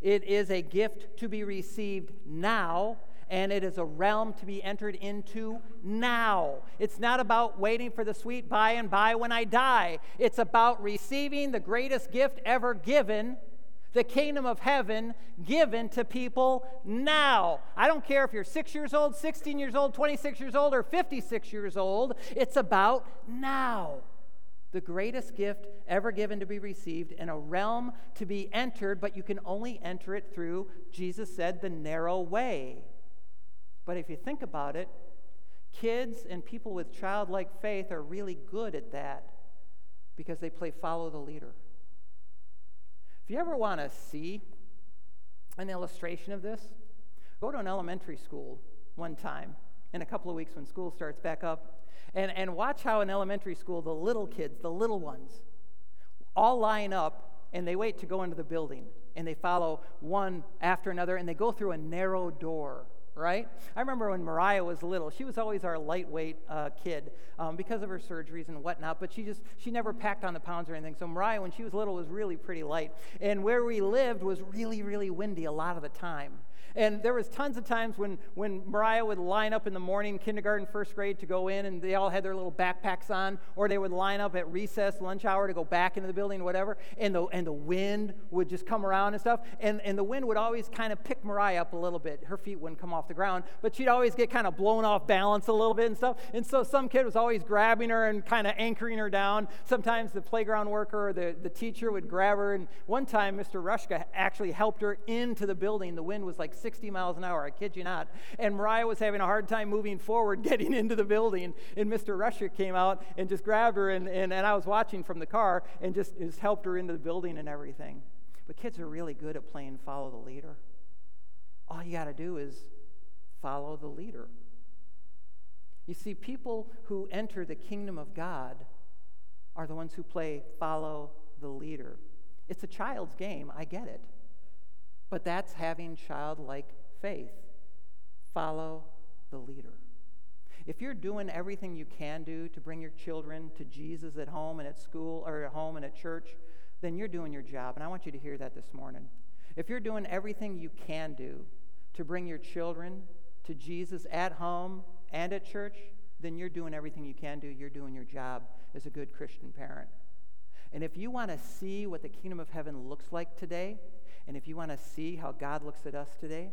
It is a gift to be received now, and it is a realm to be entered into now. It's not about waiting for the sweet by and by when I die. It's about receiving the greatest gift ever given the kingdom of heaven given to people now. I don't care if you're six years old, 16 years old, 26 years old, or 56 years old, it's about now. The greatest gift ever given to be received in a realm to be entered, but you can only enter it through, Jesus said, the narrow way. But if you think about it, kids and people with childlike faith are really good at that because they play follow the leader. If you ever want to see an illustration of this, go to an elementary school one time in a couple of weeks when school starts back up and, and watch how in elementary school the little kids, the little ones, all line up and they wait to go into the building and they follow one after another and they go through a narrow door right? I remember when Mariah was little, she was always our lightweight uh, kid um, because of her surgeries and whatnot, but she just, she never packed on the pounds or anything. So Mariah, when she was little, was really pretty light. And where we lived was really, really windy a lot of the time. And there was tons of times when, when Mariah would line up in the morning, kindergarten, first grade, to go in, and they all had their little backpacks on, or they would line up at recess, lunch hour, to go back into the building, whatever, and the, and the wind would just come around and stuff. And, and the wind would always kind of pick Mariah up a little bit. Her feet wouldn't come off the ground, but she'd always get kind of blown off balance a little bit and stuff. And so some kid was always grabbing her and kind of anchoring her down. Sometimes the playground worker or the, the teacher would grab her. And one time, Mr. Rushka actually helped her into the building. The wind was like 60 miles an hour, I kid you not. And Mariah was having a hard time moving forward, getting into the building. And Mr. Rusher came out and just grabbed her, and, and, and I was watching from the car and just, just helped her into the building and everything. But kids are really good at playing follow the leader. All you got to do is follow the leader. You see, people who enter the kingdom of God are the ones who play follow the leader. It's a child's game, I get it. But that's having childlike faith. Follow the leader. If you're doing everything you can do to bring your children to Jesus at home and at school or at home and at church, then you're doing your job. And I want you to hear that this morning. If you're doing everything you can do to bring your children to Jesus at home and at church, then you're doing everything you can do. You're doing your job as a good Christian parent. And if you want to see what the kingdom of heaven looks like today, and if you want to see how God looks at us today,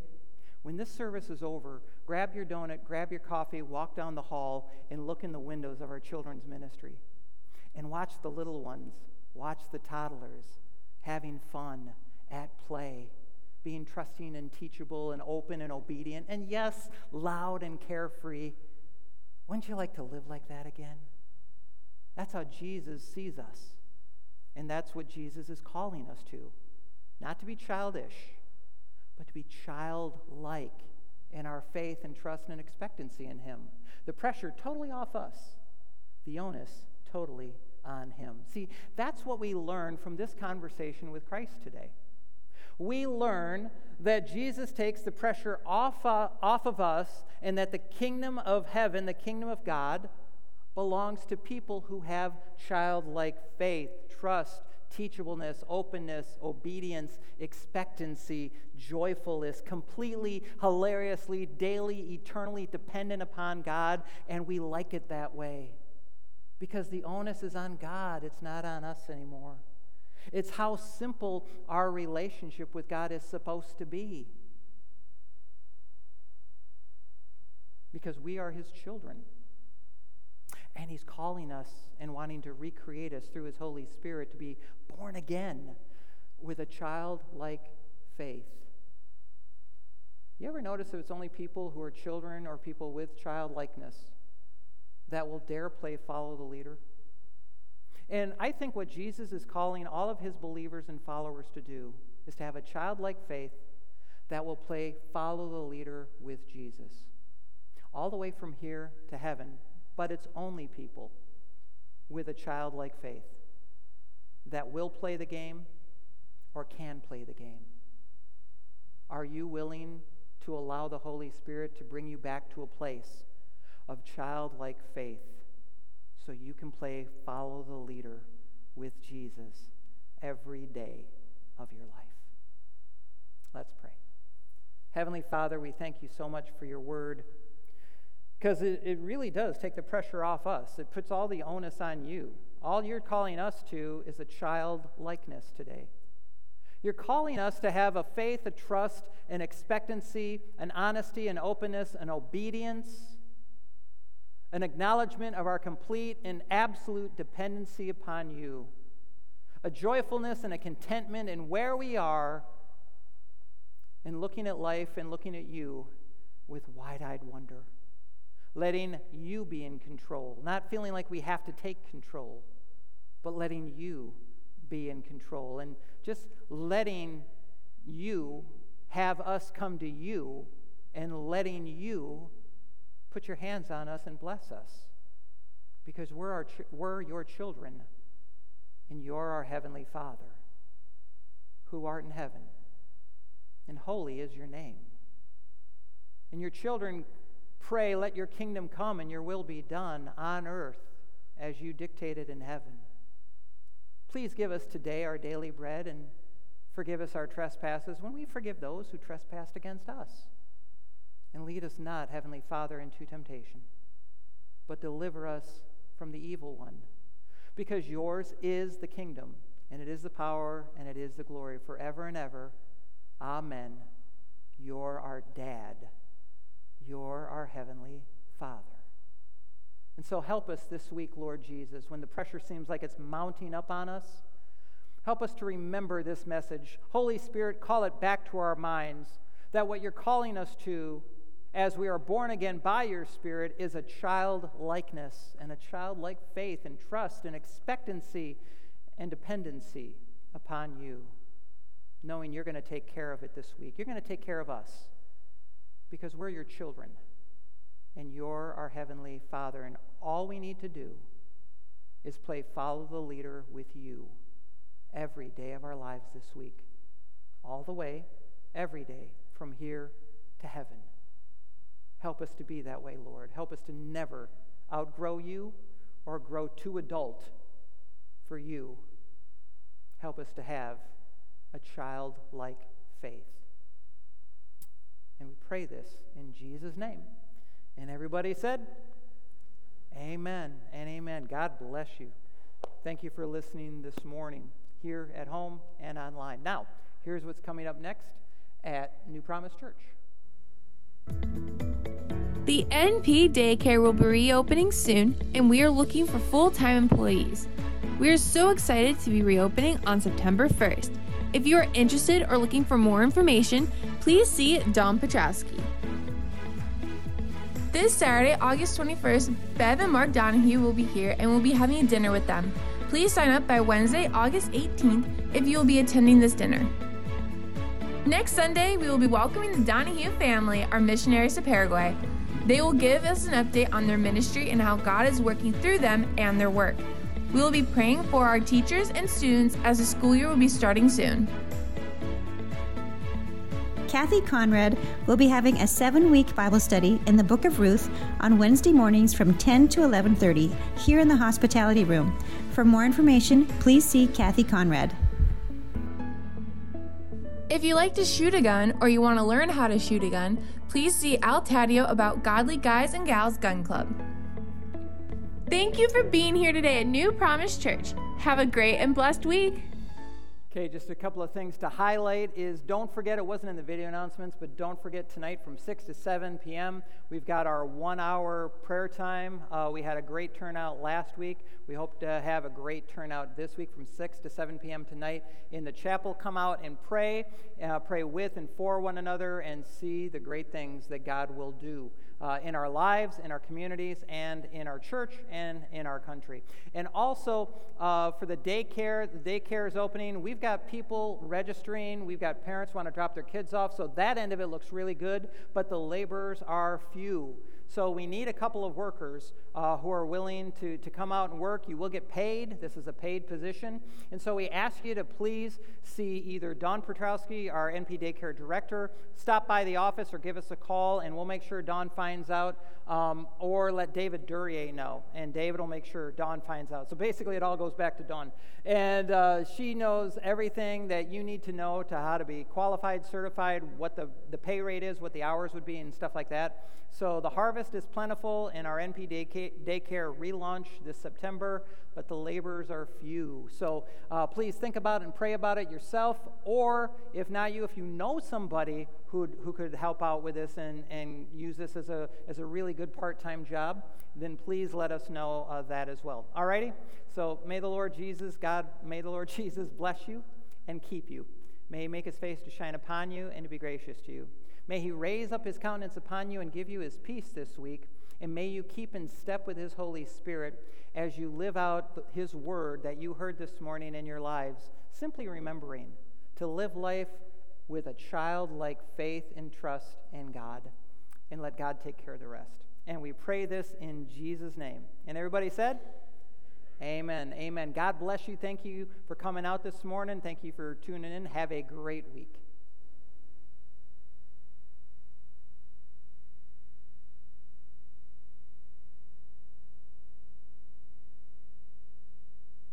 when this service is over, grab your donut, grab your coffee, walk down the hall, and look in the windows of our children's ministry. And watch the little ones, watch the toddlers having fun at play, being trusting and teachable and open and obedient, and yes, loud and carefree. Wouldn't you like to live like that again? That's how Jesus sees us. And that's what Jesus is calling us to. Not to be childish, but to be childlike in our faith and trust and expectancy in Him. The pressure totally off us, the onus totally on Him. See, that's what we learn from this conversation with Christ today. We learn that Jesus takes the pressure off, uh, off of us and that the kingdom of heaven, the kingdom of God, belongs to people who have childlike faith, trust, teachableness, openness, obedience, expectancy, joyfulness, completely, hilariously, daily, eternally dependent upon God, and we like it that way. Because the onus is on God, it's not on us anymore. It's how simple our relationship with God is supposed to be. Because we are His children. And He's calling us and wanting to recreate us through His Holy Spirit to be born again with a childlike faith. You ever notice that it's only people who are children or people with childlikeness that will dare play follow the leader? And I think what Jesus is calling all of his believers and followers to do is to have a childlike faith that will play follow the leader with Jesus. All the way from here to heaven, but it's only people with a childlike faith that will play the game or can play the game. Are you willing to allow the Holy Spirit to bring you back to a place of childlike faith so you can play follow the leader with Jesus every day of your life. Let's pray. Heavenly Father, we thank you so much for your word because it, it really does take the pressure off us. It puts all the onus on you. All you're calling us to is a child likeness today. You're calling us to have a faith, a trust, an expectancy, an honesty, an openness, an obedience, an acknowledgement of our complete and absolute dependency upon you, a joyfulness and a contentment in where we are, and looking at life and looking at you with wide eyed wonder, letting you be in control, not feeling like we have to take control, but letting you be in control. And just letting you have us come to you and letting you put your hands on us and bless us. Because we're, our ch- we're your children and you're our heavenly Father who art in heaven, and holy is your name. And your children pray, Let your kingdom come and your will be done on earth as you dictated in heaven. Please give us today our daily bread and forgive us our trespasses when we forgive those who trespassed against us. And lead us not, Heavenly Father, into temptation, but deliver us from the evil one. Because yours is the kingdom, and it is the power, and it is the glory forever and ever. Amen. You're our dad. You're our Heavenly Father. And so help us this week, Lord Jesus, when the pressure seems like it's mounting up on us. Help us to remember this message. Holy Spirit, call it back to our minds that what you're calling us to as we are born again by your Spirit is a childlikeness and a childlike faith and trust and expectancy and dependency upon you, knowing you're going to take care of it this week. You're going to take care of us because we're your children and you're our Heavenly Father. And all we need to do is play follow the leader with you every day of our lives this week, all the way, every day, from here to heaven. Help us to be that way, Lord. Help us to never outgrow you or grow too adult for you. Help us to have a childlike faith. And we pray this in Jesus' name. And everybody said, Amen and amen. God bless you. Thank you for listening this morning here at home and online. Now, here's what's coming up next at New Promise Church. The NP daycare will be reopening soon, and we are looking for full time employees. We are so excited to be reopening on September 1st. If you are interested or looking for more information, please see Don Petrowski. This Saturday, August 21st, Bev and Mark Donahue will be here and we'll be having a dinner with them. Please sign up by Wednesday, August 18th if you will be attending this dinner. Next Sunday, we will be welcoming the Donahue family, our missionaries to Paraguay. They will give us an update on their ministry and how God is working through them and their work. We will be praying for our teachers and students as the school year will be starting soon. Kathy Conrad will be having a seven-week Bible study in the Book of Ruth on Wednesday mornings from 10 to 11:30 here in the hospitality room. For more information, please see Kathy Conrad. If you like to shoot a gun or you want to learn how to shoot a gun, please see Al Tadio about Godly Guys and Gals Gun Club. Thank you for being here today at New Promise Church. Have a great and blessed week. Okay, just a couple of things to highlight is don't forget, it wasn't in the video announcements, but don't forget tonight from 6 to 7 p.m., we've got our one hour prayer time. Uh, we had a great turnout last week. We hope to have a great turnout this week from 6 to 7 p.m. tonight in the chapel. Come out and pray, uh, pray with and for one another, and see the great things that God will do uh, in our lives, in our communities, and in our church and in our country. And also uh, for the daycare, the daycare is opening. We've got people registering. We've got parents want to drop their kids off. So that end of it looks really good, but the laborers are few. So we need a couple of workers uh, who are willing to, to come out and work. You will get paid. This is a paid position. And so we ask you to please see either Don Petrowski, our NP Daycare Director, stop by the office or give us a call, and we'll make sure Don finds out, um, or let David Durier know, and David will make sure Don finds out. So basically, it all goes back to Don. And uh, she knows everything that you need to know to how to be qualified, certified, what the, the pay rate is, what the hours would be, and stuff like that. So the harvest is plentiful in our NP daycare relaunch this September, but the laborers are few. So uh, please think about and pray about it yourself, or if not you, if you know somebody who who could help out with this and, and use this as a, as a really good part time job, then please let us know uh, that as well. All righty? So may the Lord Jesus, God, may the Lord Jesus bless you and keep you. May he make his face to shine upon you and to be gracious to you. May he raise up his countenance upon you and give you his peace this week. And may you keep in step with his Holy Spirit as you live out his word that you heard this morning in your lives, simply remembering to live life with a childlike faith and trust in God and let God take care of the rest. And we pray this in Jesus' name. And everybody said, Amen. Amen. God bless you. Thank you for coming out this morning. Thank you for tuning in. Have a great week.